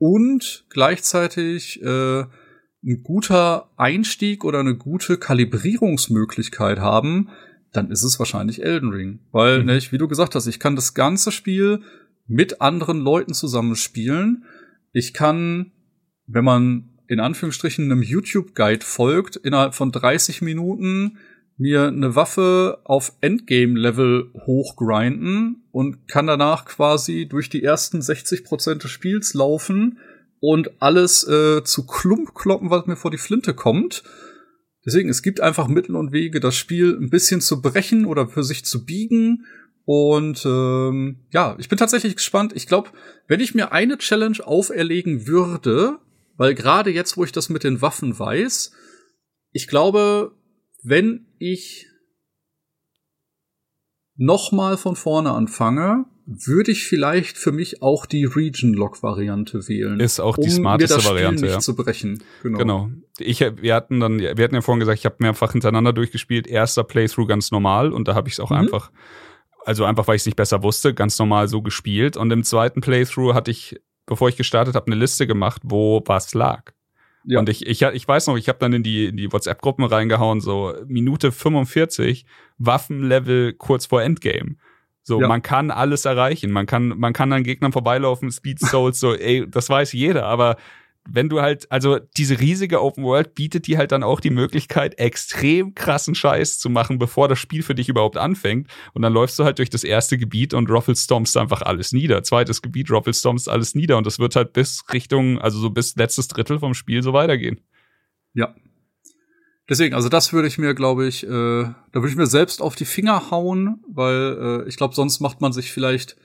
und gleichzeitig äh, ein guter Einstieg oder eine gute Kalibrierungsmöglichkeit haben, dann ist es wahrscheinlich Elden Ring. Weil, mhm. ne, wie du gesagt hast, ich kann das ganze Spiel mit anderen Leuten zusammenspielen. Ich kann, wenn man in Anführungsstrichen einem YouTube-Guide folgt, innerhalb von 30 Minuten mir eine Waffe auf Endgame-Level hochgrinden und kann danach quasi durch die ersten 60 Prozent des Spiels laufen und alles äh, zu Klump kloppen, was mir vor die Flinte kommt. Deswegen, es gibt einfach Mittel und Wege, das Spiel ein bisschen zu brechen oder für sich zu biegen. Und ähm, ja, ich bin tatsächlich gespannt. Ich glaube, wenn ich mir eine Challenge auferlegen würde, weil gerade jetzt, wo ich das mit den Waffen weiß, ich glaube, wenn ich nochmal von vorne anfange, würde ich vielleicht für mich auch die Region-Lock-Variante wählen. Ist auch die um smarteste mir das Spiel Variante, nicht ja. zu brechen. Genau. genau. Ich, wir hatten dann, wir hatten ja vorhin gesagt, ich habe mehrfach hintereinander durchgespielt. Erster Playthrough ganz normal und da habe ich es auch mhm. einfach, also einfach, weil ich es nicht besser wusste, ganz normal so gespielt. Und im zweiten Playthrough hatte ich, bevor ich gestartet habe, eine Liste gemacht, wo was lag. Ja. Und ich, ich, ich weiß noch, ich habe dann in die, in die WhatsApp-Gruppen reingehauen, so Minute 45, Waffenlevel kurz vor Endgame. So, ja. man kann alles erreichen. Man kann, man kann an Gegnern vorbeilaufen, Speed Souls, so, ey, das weiß jeder, aber wenn du halt, also diese riesige Open World bietet dir halt dann auch die Möglichkeit, extrem krassen Scheiß zu machen, bevor das Spiel für dich überhaupt anfängt. Und dann läufst du halt durch das erste Gebiet und roffelstormst einfach alles nieder. Zweites Gebiet, roffelstormst alles nieder. Und das wird halt bis Richtung, also so bis letztes Drittel vom Spiel so weitergehen. Ja. Deswegen, also das würde ich mir, glaube ich, äh, da würde ich mir selbst auf die Finger hauen, weil äh, ich glaube, sonst macht man sich vielleicht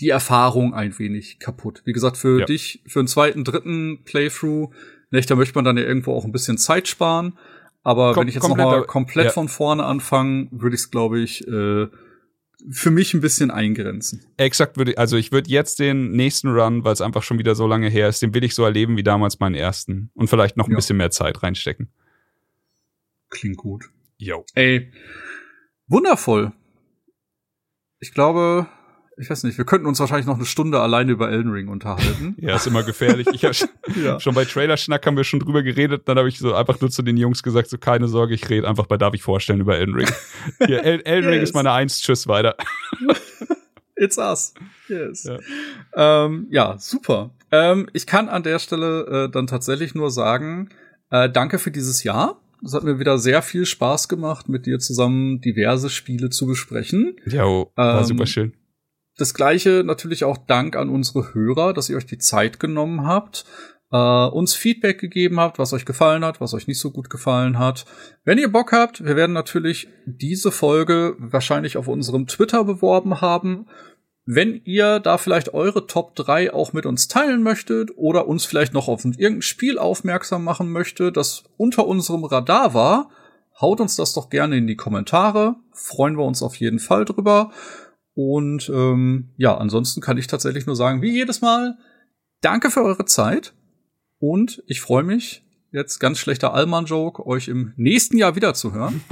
die Erfahrung ein wenig kaputt. Wie gesagt, für ja. dich, für einen zweiten, dritten Playthrough, nicht, da möchte man dann ja irgendwo auch ein bisschen Zeit sparen. Aber Kom wenn ich jetzt nochmal komplett ja. von vorne anfange, würde ich es, glaube ich, äh, für mich ein bisschen eingrenzen. Exakt würde also ich würde jetzt den nächsten Run, weil es einfach schon wieder so lange her ist, den will ich so erleben wie damals meinen ersten und vielleicht noch ein ja. bisschen mehr Zeit reinstecken. Klingt gut. Jo. Ey, wundervoll. Ich glaube, ich weiß nicht, wir könnten uns wahrscheinlich noch eine Stunde alleine über Elden Ring unterhalten. ja, ist immer gefährlich. Ich hab ja. schon bei Trailer-Schnack haben wir schon drüber geredet, dann habe ich so einfach nur zu den Jungs gesagt, so keine Sorge, ich rede einfach bei Darf ich vorstellen über Elden Ring. ja, El Elden yes. Ring ist meine Eins, tschüss, weiter. It's us. Yes. Ja, ähm, ja super. Ähm, ich kann an der Stelle äh, dann tatsächlich nur sagen, äh, danke für dieses Jahr. Es hat mir wieder sehr viel Spaß gemacht, mit dir zusammen diverse Spiele zu besprechen. Ja, war ähm, super schön. Das gleiche natürlich auch Dank an unsere Hörer, dass ihr euch die Zeit genommen habt, äh, uns Feedback gegeben habt, was euch gefallen hat, was euch nicht so gut gefallen hat. Wenn ihr Bock habt, wir werden natürlich diese Folge wahrscheinlich auf unserem Twitter beworben haben. Wenn ihr da vielleicht eure Top 3 auch mit uns teilen möchtet oder uns vielleicht noch auf irgendein Spiel aufmerksam machen möchtet, das unter unserem Radar war, haut uns das doch gerne in die Kommentare. Freuen wir uns auf jeden Fall drüber. Und ähm, ja, ansonsten kann ich tatsächlich nur sagen, wie jedes Mal, danke für eure Zeit. Und ich freue mich, jetzt ganz schlechter Allmann-Joke, euch im nächsten Jahr wieder zu hören.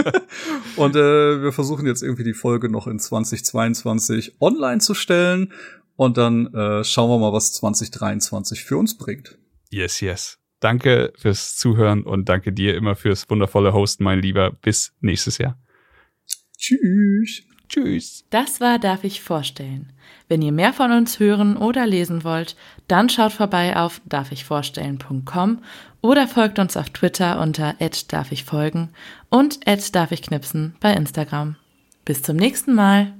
und äh, wir versuchen jetzt irgendwie die Folge noch in 2022 online zu stellen. Und dann äh, schauen wir mal, was 2023 für uns bringt. Yes, yes. Danke fürs Zuhören und danke dir immer fürs wundervolle Hosten, mein Lieber. Bis nächstes Jahr. Tschüss. Tschüss. Das war Darf ich vorstellen. Wenn ihr mehr von uns hören oder lesen wollt, dann schaut vorbei auf darfichvorstellen.com oder folgt uns auf Twitter unter darfichfolgen und darfichknipsen bei Instagram. Bis zum nächsten Mal.